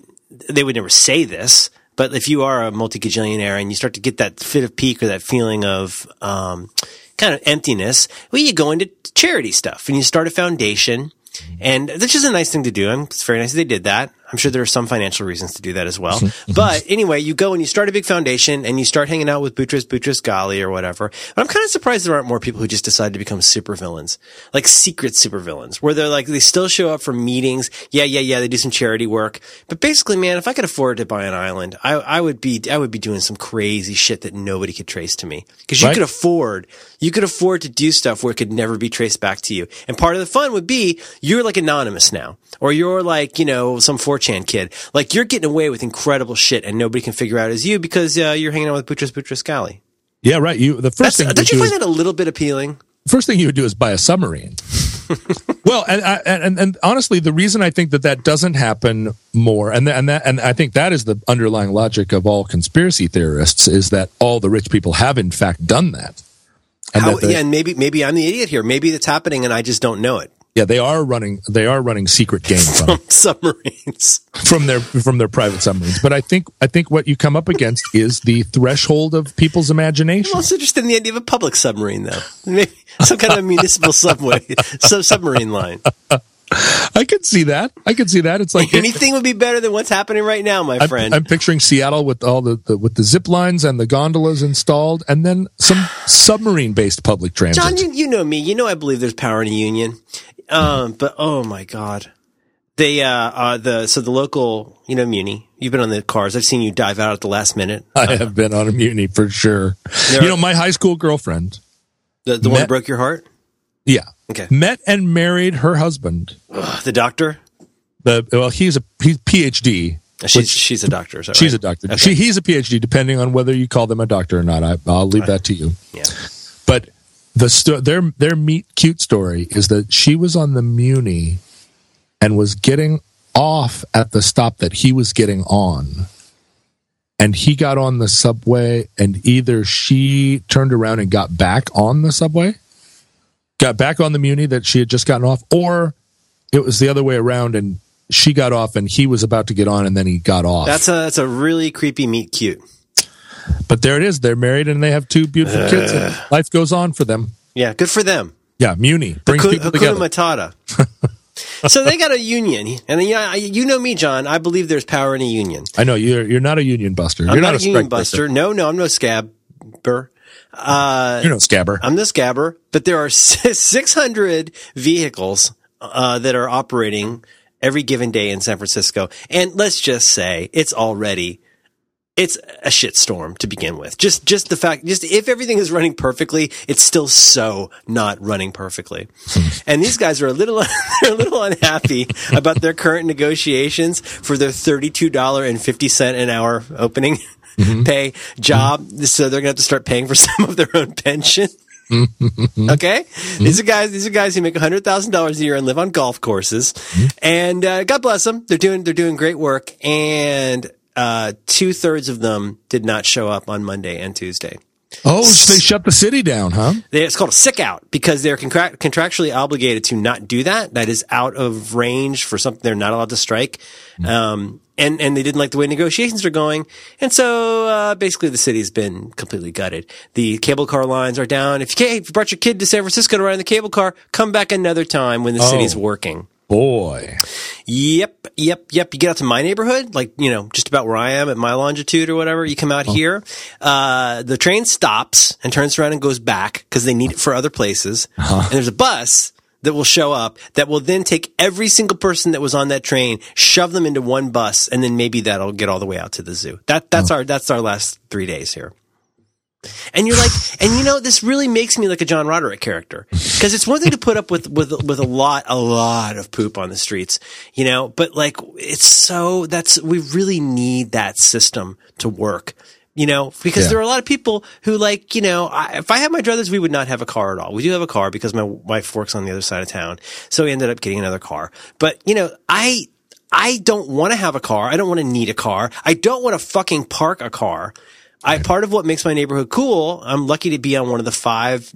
they would never say this, but if you are a multi gajillionaire and you start to get that fit of pique or that feeling of um, kind of emptiness, well, you go into charity stuff and you start a foundation. And that's just a nice thing to do. It's very nice they did that. I'm sure there are some financial reasons to do that as well. Mm-hmm. Mm-hmm. but anyway, you go and you start a big foundation and you start hanging out with Boutros Boutros Ghali or whatever. But I'm kind of surprised there aren't more people who just decide to become supervillains, like secret supervillains, where they're like, they still show up for meetings. Yeah, yeah, yeah. They do some charity work. But basically, man, if I could afford to buy an island, I, I would be, I would be doing some crazy shit that nobody could trace to me. Cause you right? could afford, you could afford to do stuff where it could never be traced back to you. And part of the fun would be you're like anonymous now, or you're like, you know, some 4chan kid. Like you're getting away with incredible shit and nobody can figure out as you because uh, you're hanging out with Boutros Boutros Ghali. Yeah, right. You the first That's, thing. Don't you find that a little bit appealing? First thing you would do is buy a submarine. well, and, and and honestly, the reason I think that that doesn't happen more, and and that and I think that is the underlying logic of all conspiracy theorists, is that all the rich people have in fact done that. And How, yeah, and maybe maybe I'm the idiot here. Maybe it's happening, and I just don't know it. Yeah, they are running. They are running secret games from submarines from their from their private submarines. But I think I think what you come up against is the threshold of people's imagination. I'm also interested in the idea of a public submarine, though. Maybe some kind of municipal subway, sub submarine line. I could see that. I could see that. It's like anything would be better than what's happening right now, my friend. I'm, I'm picturing Seattle with all the, the, with the zip lines and the gondolas installed, and then some submarine based public transit. John, you, you know me. You know I believe there's power in a union. Um, but oh my god, they uh, uh the so the local you know Muni. You've been on the cars. I've seen you dive out at the last minute. I have been on a Muni for sure. you know my high school girlfriend, the the met, one that broke your heart. Yeah. Okay. Met and married her husband. Ugh, the doctor. The well, he's a he's PhD. She's she's a doctor. She's right? a doctor. Okay. She, he's a PhD, depending on whether you call them a doctor or not. I, I'll leave that to you. yeah. The sto- their their meet cute story is that she was on the Muni and was getting off at the stop that he was getting on. And he got on the subway, and either she turned around and got back on the subway, got back on the Muni that she had just gotten off, or it was the other way around, and she got off, and he was about to get on, and then he got off. That's a that's a really creepy meet cute. But there it is. They're married, and they have two beautiful kids. And life goes on for them. Yeah, good for them. Yeah, Muni brings Hakuna people Hakuna together. Matata. so they got a union, and yeah, you know me, John. I believe there's power in a union. I know you're you're not a union buster. I'm you're not, not, a union strike buster. No, no, I'm no scabber. Uh, You're no scabber. I'm the scabber, but there are 600 vehicles uh, that are operating every given day in San Francisco, and let's just say it's already it's a shitstorm to begin with. Just just the fact, just if everything is running perfectly, it's still so not running perfectly. Hmm. and these guys are a little they're a little unhappy about their current negotiations for their thirty two dollar and fifty cent an hour opening mm-hmm. pay mm-hmm. job. So they're gonna have to start paying for some of their own pension. Mm-hmm. okay, these are guys. These are guys who make hundred thousand dollars a year and live on golf courses. And uh, God bless them. They're doing they're doing great work. And uh, two thirds of them did not show up on Monday and Tuesday. oh, so they shut the city down, huh? They, it's called a sick out because they're contra- contractually obligated to not do that. That is out of range for something they're not allowed to strike. Um, and, and they didn't like the way negotiations are going. And so, uh, basically the city's been completely gutted. The cable car lines are down. If you can't, if you brought your kid to San Francisco to ride in the cable car, come back another time when the city's working. Boy, Yep, yep, yep. You get out to my neighborhood, like, you know, just about where I am at my longitude or whatever. You come out uh-huh. here, uh, the train stops and turns around and goes back because they need it for other places. Uh-huh. And there's a bus that will show up that will then take every single person that was on that train, shove them into one bus, and then maybe that'll get all the way out to the zoo. That, that's uh-huh. our, that's our last three days here. And you're like, and you know, this really makes me like a John Roderick character because it's one thing to put up with with with a lot, a lot of poop on the streets, you know, but like it's so that's we really need that system to work, you know, because Yeah. there are a lot of people who like, you know, I, if I had my druthers, we would not have a car at all. We do have a car because my wife works on the other side of town, so we ended up getting another car. But you know, I I don't want to have a car. I don't want to need a car. I don't want to fucking park a car. I part of what makes my neighborhood cool. I'm lucky to be on one of the five.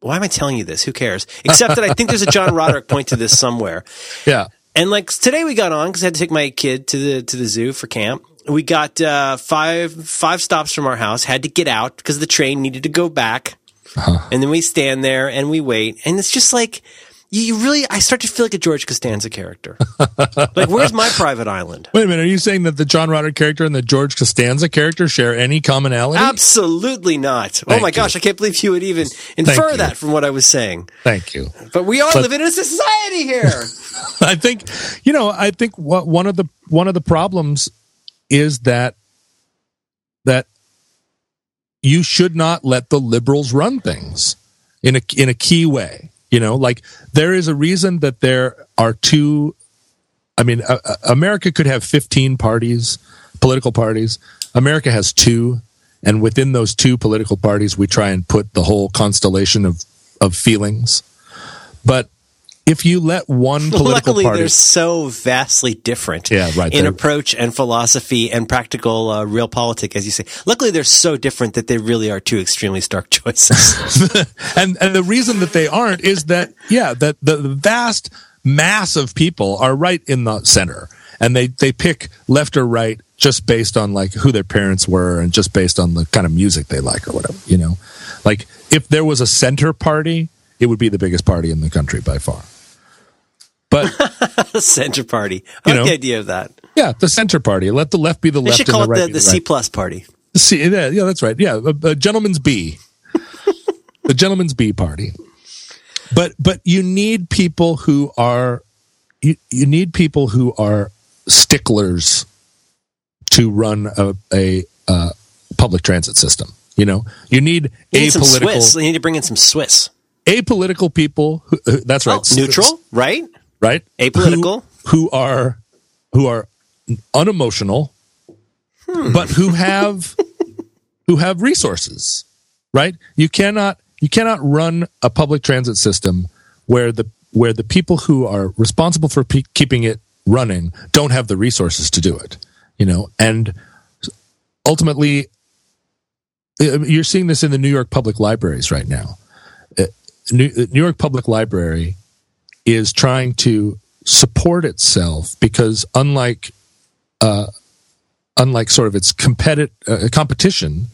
Why am I telling you this? Who cares? Except that I think there's a John Roderick point to this somewhere. yeah. And like today we got on because I had to take my kid to the to the zoo for camp. We got uh, five five stops from our house. Had to get out because the train needed to go back. And then we stand there and we wait, and it's just like you, you really. I start to feel like a George Costanza character. like, where's my private island? Wait a minute. Are you saying that the John Roderick character and the George Costanza character share any commonality? Absolutely not. oh my you. gosh, I can't believe you would even infer that from what I was saying. Thank you. But we are But- living in a society here. I think you know. I think what one of the one of the problems is that that you should not let the liberals run things in a in a key way. You know, like there is a reason that there are two. I mean, uh, uh, America could have fifteen parties, political parties. America has two, and within those two political parties, we try and put the whole constellation of of feelings. But if you let one political Luckily, party, they're so vastly different Yeah, right, in approach and philosophy and practical uh, realpolitik, as you say. Luckily, they're so different that they really are two extremely stark choices. and and the reason that they aren't is that yeah that the vast mass of people are right in the center and they they pick left or right just based on like who their parents were and just based on the kind of music they like or whatever you know like if there was a center party it would be the biggest party in the country by far but Center party. I like know. the idea of that. yeah the center party let the left be the They left should and call the it right the, the the C right. plus party. See, yeah, yeah, that's right. Yeah, a, a gentleman's bee, the gentleman's bee party. But but you need people who are you, you need people who are sticklers to run a a uh, public transit system. You know, you need You need some apolitical Swiss. They need to bring in some Swiss. apolitical people. Who, who- that's right. Oh, neutral, right? Right? Apolitical. Who, who are who are unemotional, hmm. but who have who have resources. Right? You cannot you cannot run a public transit system where the where the people who are responsible for pe- keeping it running don't have the resources to do it. You know, and ultimately, uh, you're seeing this in the New York Public Libraries right now. Uh, New, New York Public Library is trying to support itself because unlike uh, unlike sort of its competi- uh, competition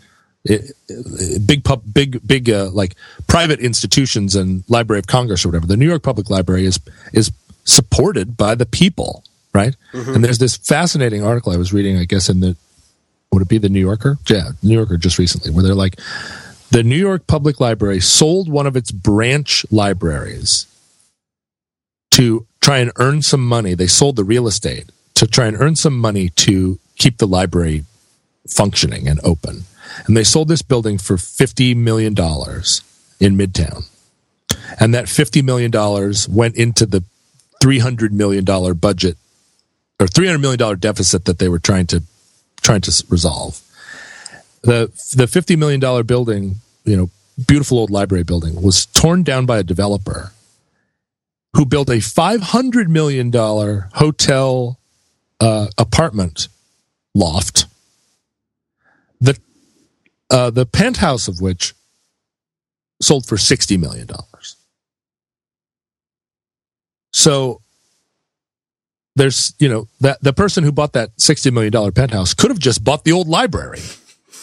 it, it, big pub, big big uh, like private institutions and Library of Congress or whatever the New York Public Library is is supported by the people right mm-hmm. and there's this fascinating article I was reading I guess in the would it be the New Yorker yeah New Yorker just recently where they're like the New York Public Library sold one of its branch libraries to try and earn some money. They sold the real estate to try and earn some money to keep the library functioning and open. And they sold this building for $50 million in Midtown. And that $50 million went into the $300 million budget or $300 million deficit that they were trying to, trying to resolve. The, the $50 million building, you know, beautiful old library building was torn down by a developer who built a $500 million hotel uh, apartment loft, the, uh, the penthouse of which sold for $60 million. So there's, you know, that the person who bought that $60 million penthouse could have just bought the old library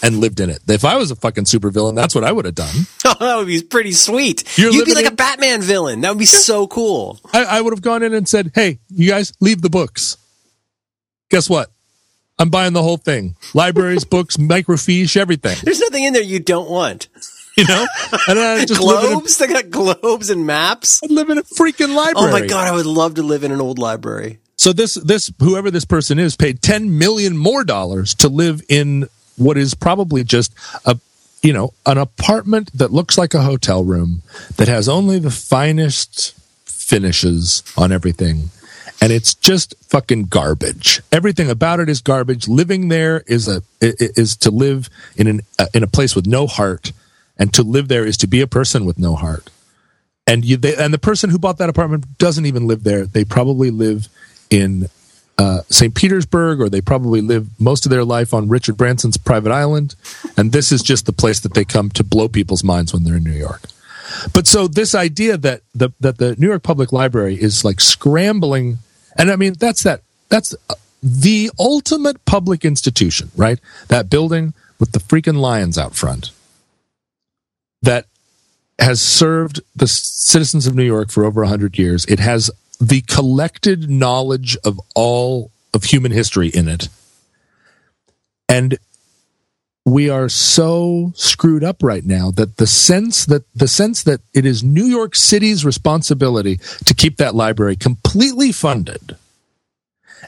and lived in it. If I was a fucking supervillain, that's what I would have done. Oh, that would be pretty sweet. You're You'd be like in- a Batman villain. That would be yeah. so cool. I, I would have gone in and said, "Hey, you guys, leave the books. Guess what? I'm buying the whole thing. Libraries, books, microfiche, everything. There's nothing in there you don't want." You know, and I just globes. A, they got globes and maps. I live in a freaking library. Oh my god, I would love to live in an old library. So this this whoever this person is paid ten million more dollars to live in what is probably just a you know an apartment that looks like a hotel room that has only the finest finishes on everything. And it's just fucking garbage. Everything about it is garbage. Living there is a is to live in an uh, in a place with no heart. And to live there is to be a person with no heart. And you they, and the person who bought that apartment doesn't even live there. They probably live in uh, St. Petersburg, or they probably live most of their life on Richard Branson's private island. And this is just the place that they come to blow people's minds when they're in New York. But so this idea that the that the New York Public Library is like scrambling, and I mean that's that that's the ultimate public institution, right? That building with the freaking lions out front that has served the citizens of New York for over 100 years. It has the collected knowledge of all of human history in it. And we are so screwed up right now that the sense that the sense that it is New York City's responsibility to keep that library completely funded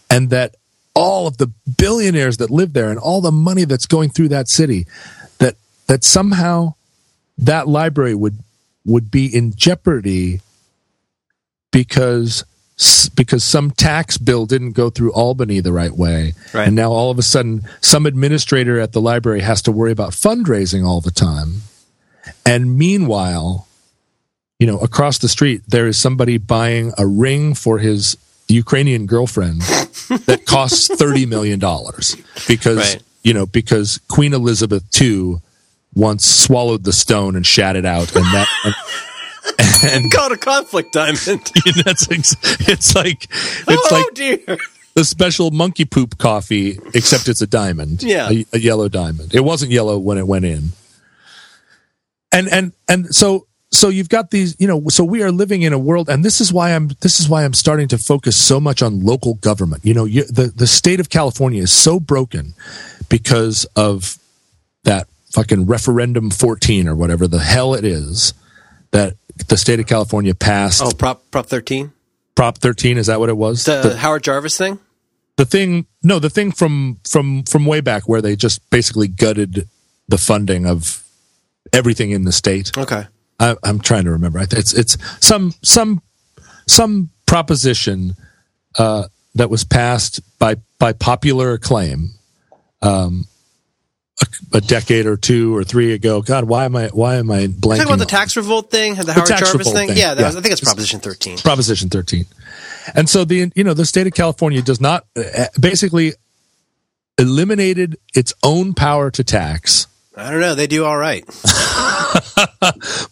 and that all of the billionaires that live there and all the money that's going through that city that that somehow that library would would be in jeopardy because because some tax bill didn't go through Albany the right way. Right. And now all of a sudden some administrator at the library has to worry about fundraising all the time. And meanwhile, you know, across the street there is somebody buying a ring for his Ukrainian girlfriend that costs 30 million dollars because right. you know, because Queen Elizabeth II once swallowed the stone and shat it out and that and, and called a conflict diamond. that's it's like it's oh, like dear. the special monkey poop coffee, except it's a diamond. Yeah, a, a yellow diamond. It wasn't yellow when it went in. And and and so so you've got these you know so we are living in a world and this is why i'm this is why i'm starting to focus so much on local government you know you, the the state of california is so broken because of that fucking referendum 14 or whatever the hell it is that the state of California passed. Oh, Prop Prop 13? Prop 13, is that what it was? The, the Howard Jarvis thing? The thing, no, the thing from from from way back where they just basically gutted the funding of everything in the state. Okay. I, am trying to remember. It's it's some some some proposition uh, that was passed by by popular acclaim um, a, a decade or two or three ago. God, why am I why am I blanking? Talking about the tax revolt thing, the Howard tax Jarvis thing. thing, Yeah, that yeah. Was, I think it's Proposition 13. Proposition 13. And so the you know the state of California does not uh, basically eliminated its own power to tax. I don't know. They do all right.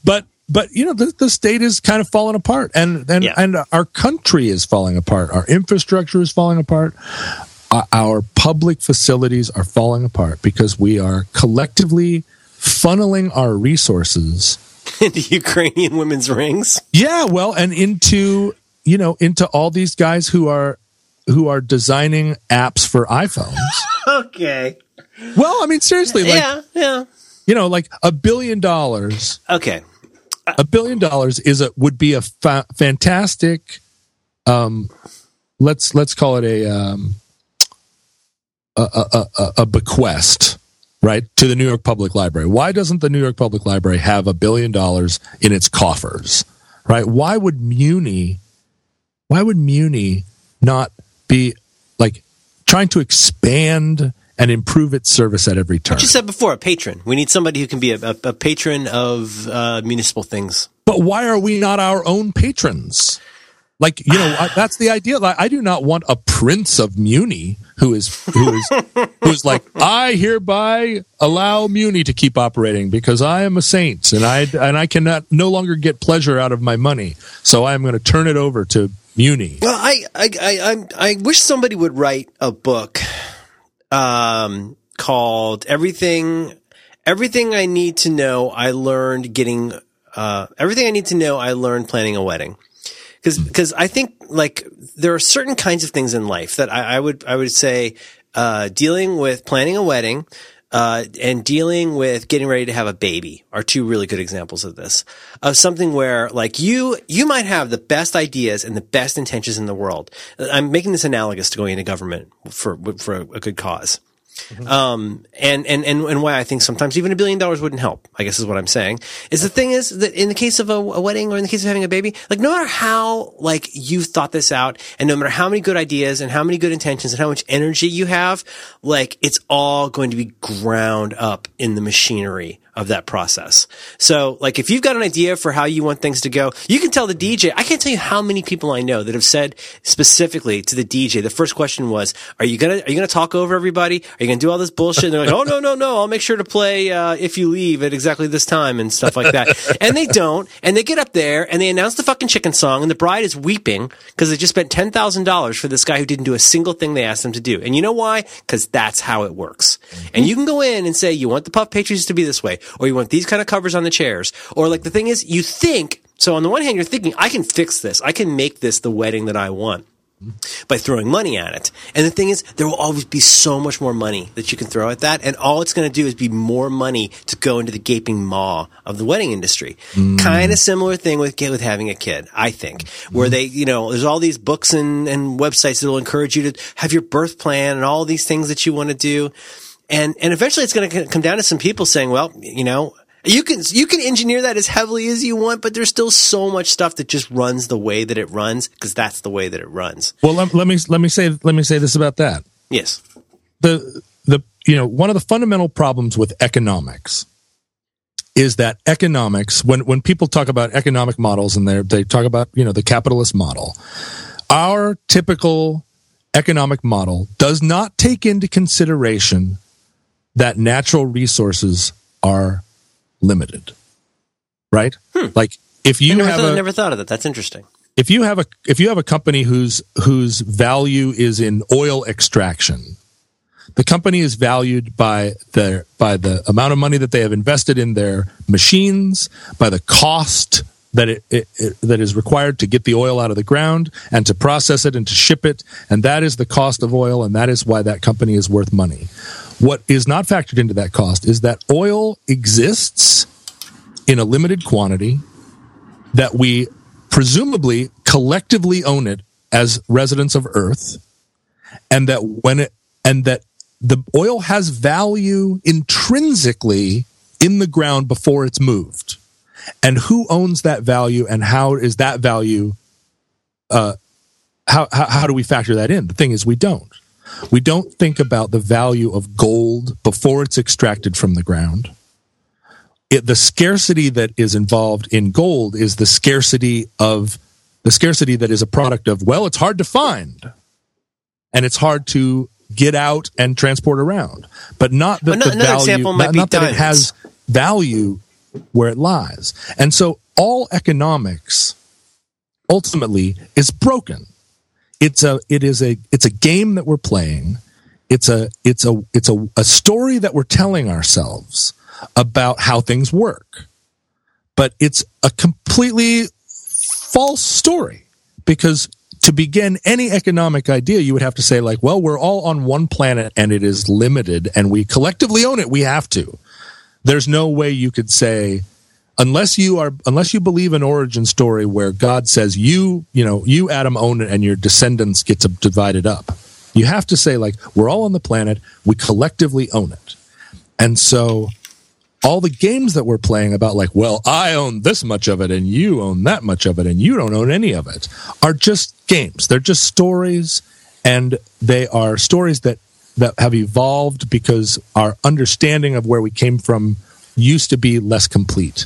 But but you know the, the state is kind of falling apart and and Yeah. and our country is falling apart. Our infrastructure is falling apart. Our, our public facilities are falling apart because we are collectively funneling our resources Into Ukrainian women's rings. Yeah, well, and into you know into all these guys who are who are designing apps for iPhones. Okay. well, I mean seriously, like yeah, yeah. you know, like a billion dollars, Okay. a billion dollars is a would be a fa- fantastic um let's let's call it a um a, a, a, bequest right to the New York Public Library. Why doesn't the New York Public Library have a billion dollars in its coffers? Right? Why would Muni why would Muni not be like trying to expand and improve its service at every turn? What you said before, a patron. We need somebody who can be a, a, a patron of uh, municipal things. But why are we not our own patrons? Like you know, I, that's the idea. Like, I do not want a prince of Muni who is who is who is like I hereby allow Muni to keep operating because I am a saint and I and I cannot no longer get pleasure out of my money, so I am going to turn it over to Muni. Well, I, I, I, I'm- I wish somebody would write a book, um, called "Everything, Everything I Need to Know I Learned Getting, uh, Everything I Need to Know I Learned Planning a Wedding." Because, because I think like there are certain kinds of things in life that I, I would, I would say, uh, dealing with planning a wedding, uh, and dealing with getting ready to have a baby are two really good examples of this. Of something where like you, you might have the best ideas and the best intentions in the world. I'm making this analogous to going into government for, for a good cause. Um, and, and, and, and why I think sometimes even a billion dollars wouldn't help, I guess is what I'm saying, is the thing is that in the case of a, a wedding or in the case of having a baby, like no matter how, like you've thought this out and no matter how many good ideas and how many good intentions and how much energy you have, like it's all going to be ground up in the machinery of that process. So, like, if you've got an idea for how you want things to go, you can tell the DJ. I can't tell you how many people I know that have said specifically to the DJ. The first question was, "Are you gonna Are you gonna talk over everybody? Are you gonna do all this bullshit?" And they're like, "Oh no, no, no! I'll make sure to play uh, if you leave at exactly this time and stuff like that." and they don't, and they get up there and they announce the fucking chicken song, and the bride is weeping because they just spent ten thousand dollars for this guy who didn't do a single thing they asked him to do. And you know why? Because that's how it works. And you can go in and say, "You want the puff pastries to be this way." Or you want these kind of covers on the chairs, or like the thing is, you think, so on the one hand, you're thinking, I can fix this. I can make this the wedding that I want by throwing money at it. And the thing is, there will always be so much more money that you can throw at that. And all it's going to do is be more money to go into the gaping maw of the wedding industry. Mm. Kind of similar thing with, with having a kid, I think, where mm. they, you know, there's all these books and, and websites that will encourage you to have your birth plan and all these things that you want to do and and eventually it's going to come down to some people saying, well, you know, you can you can engineer that as heavily as you want, but there's still so much stuff that just runs the way that it runs because that's the way that it runs. Well, let, let me let me say let me say this about that. Yes. the the you know one of the fundamental problems with economics is that economics when when people talk about economic models and they they talk about you know the capitalist model our typical economic model does not take into consideration that natural resources are limited right hmm. like if I you never, have thought, a, never thought of that. That's interesting. if you have a if you have a company whose whose value is in oil extraction the company is valued by their by the amount of money that they have invested in their machines by the cost that it, it, it that is required to get the oil out of the ground and to process it and to ship it and that is the cost of oil and that is why that company is worth money what is not factored into that cost is that oil exists in a limited quantity that we presumably collectively own it as residents of earth and that when it and that the oil has value intrinsically in the ground before it's moved and who owns that value and how is that value uh, how, how how do we factor that in? The thing is, we don't. We don't think about the value of gold before it's extracted from the ground. It, the scarcity that is involved in gold is the scarcity of the scarcity that is a product of well, it's hard to find, and it's hard to get out and transport around, but not that Well, the another value, example might not, be not that it has value where it lies. And so all economics ultimately is broken. It's a it is a it's a game that we're playing. It's a it's a it's a, a story that we're telling ourselves about how things work. But it's a completely false story because to begin any economic idea you would have to say like well we're all on one planet and it is limited and we collectively own it we have to there's no way you could say unless you are unless you believe an origin story where god says you you know you adam own it and your descendants get to divide it up. You have to say like we're all on the planet. We collectively own it. And so all the games that we're playing about like well i own this much of it and you own that much of it and you don't own any of it are just games. They're just stories. And they are stories that that have evolved because our understanding of where we came from used to be less complete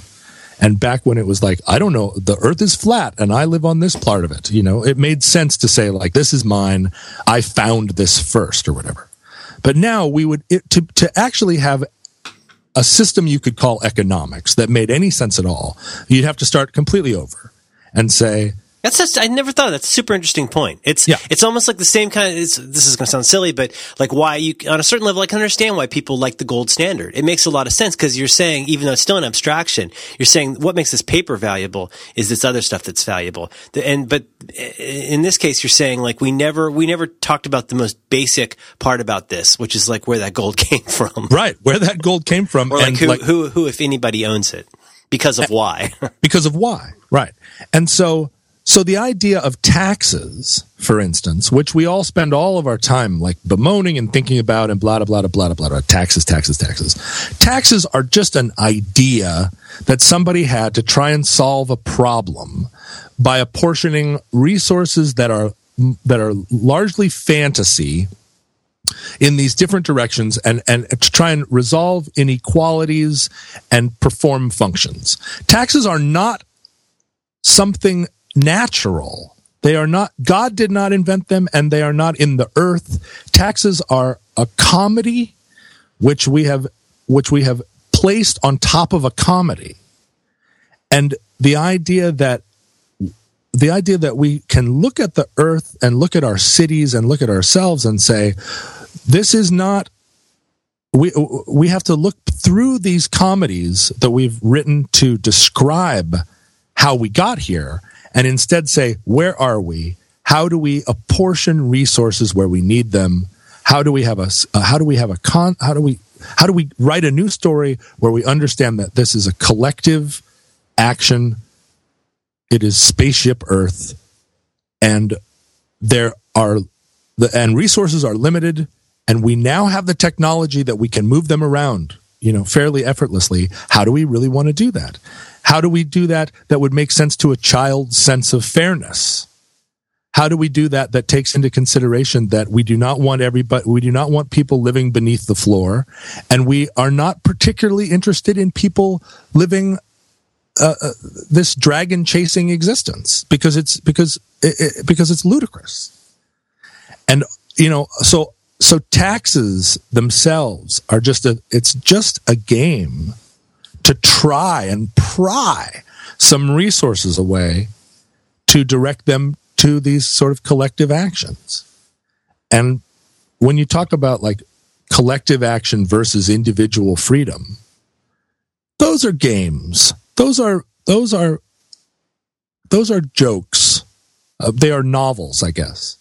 and back when it was like i don't know the earth is flat and i live on this part of it you know it made sense to say like this is mine. I found this first or whatever. But now we would it, to to actually have a system you could call economics that made any sense at all, you'd have to start completely over and say, That's just, I never thought of that. that's a super interesting point. It's Yeah. it's almost like the same kind of it's, this is going to sound silly, but like why you on a certain level I can understand why people like the gold standard. It makes a lot of sense because you're saying even though it's still an abstraction, you're saying what makes this paper valuable is this other stuff that's valuable. The- And but in this case, you're saying like we never we never talked about the most basic part about this, which is like where that gold came from, right, where that gold came from or like and who like, who who if anybody owns it because of eh, why. because of why. Right. And so so the idea of taxes, for instance, which we all spend all of our time like bemoaning and thinking about and blah blah blah blah blah blah blah taxes, taxes, taxes. Taxes are just an idea that somebody had to try and solve a problem by apportioning resources that are that are largely fantasy in these different directions and, and to try and resolve inequalities and perform functions. Taxes are not something natural. They are not, God did not invent them and they are not in the earth. Taxes are a comedy which we have, which we have placed on top of a comedy. And the idea that the idea that we can look at the earth and look at our cities and look at ourselves and say, this is not we we have to look through these comedies that we've written to describe how we got here and instead say where are we? How do we apportion resources where we need them? How do we have a, uh, how do we have a con how do we how do we write a new story where we understand that this is a collective action? It is spaceship earth and there are the and resources are limited and we now have the technology that we can move them around you know fairly effortlessly. How do we really want to do that how do we do that that would make sense to a child's sense of fairness? How do we do that that takes into consideration that we do not want everybody we do not want people living beneath the floor? And we are not particularly interested in people living uh, uh, this dragon chasing existence because it's because it, it, because it's ludicrous. And you know so so taxes themselves are just a it's just a game to try and pry some resources away to direct them to these sort of collective actions. And when you talk about like collective action versus individual freedom those are games. Those are those are those are jokes. Uh, they are novels i guess.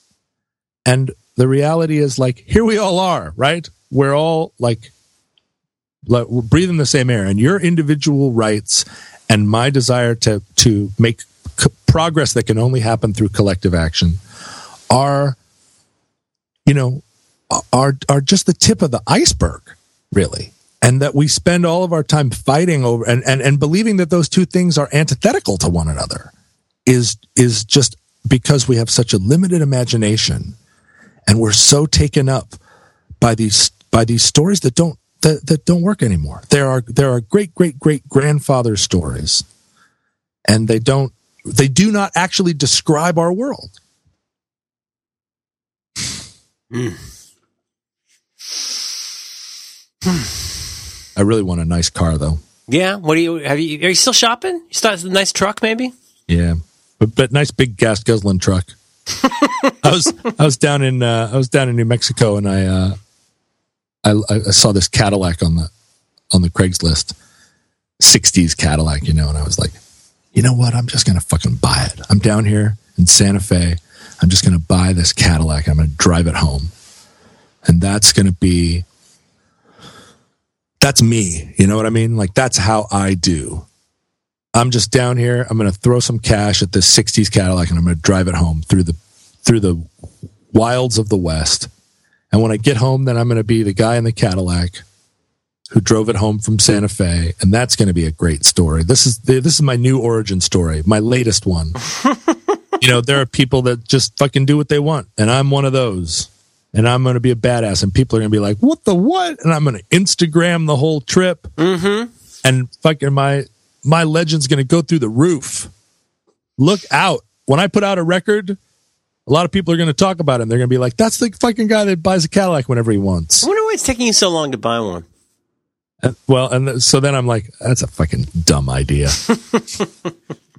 And the reality is like here we all are right? We're all like like we're breathing the same air. And your individual rights and my desire to to make progress that can only happen through collective action are you know are are just the tip of the iceberg really. And that we spend all of our time fighting over and, and, and believing that those two things are antithetical to one another is is just because we have such a limited imagination and we're so taken up by these by these stories that don't that, that don't work anymore. There are there are great great great grandfather stories and they don't they do not actually describe our world. Mm. I really want a nice car though. Yeah. What do you have? You are you still shopping? You start a nice truck, maybe? Yeah, but but nice big gas guzzling truck. I was I was down in uh, I was down in New Mexico and I, uh, I I saw this Cadillac on the on the Craigslist, '60s Cadillac, you know, and I was like, you know what? I'm just gonna fucking buy it. I'm down here in Santa Fe. I'm just gonna buy this Cadillac. I'm gonna drive it home, and that's gonna be that's me. You know what I mean? Like that's how I do. I'm just down here. I'm going to throw some cash at this 60s Cadillac and I'm going to drive it home through the through the wilds of the West. And when I get home, then I'm going to be the guy in the Cadillac who drove it home from Santa Fe, and that's going to be a great story. This is this is my new origin story, my latest one. you know, there are people that just fucking do what they want, and I'm one of those and I'm going to be a badass, and people are going to be like, "What the what?" And I'm going to Instagram the whole trip, mm-hmm. and fucking my my legend's going to go through the roof. Look out! When I put out a record, a lot of people are going to talk about him. They're going to be like, "That's the fucking guy that buys a Cadillac whenever he wants." I wonder why it's taking you so long to buy one. And, well, and so then I'm like, "That's a fucking dumb idea."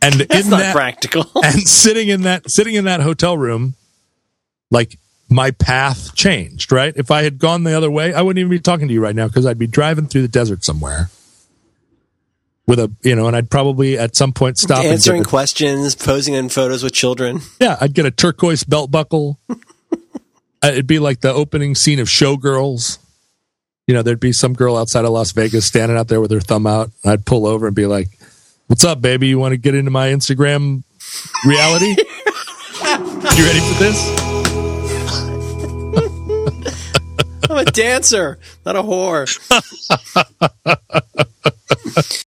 and That's in not that, practical. and sitting in that sitting in that hotel room, like my path changed, right? If I had gone the other way, I wouldn't even be talking to you right now because I'd be driving through the desert somewhere with a, you know, and I'd probably at some point stop answering questions, posing in photos with children. Yeah, I'd get a turquoise belt buckle. It'd be like the opening scene of Showgirls. You know, there'd be some girl outside of Las Vegas standing out there with her thumb out. I'd pull over and be like, "What's up, baby? You want to get into my Instagram reality? you ready for this?" I'm a dancer, not a whore.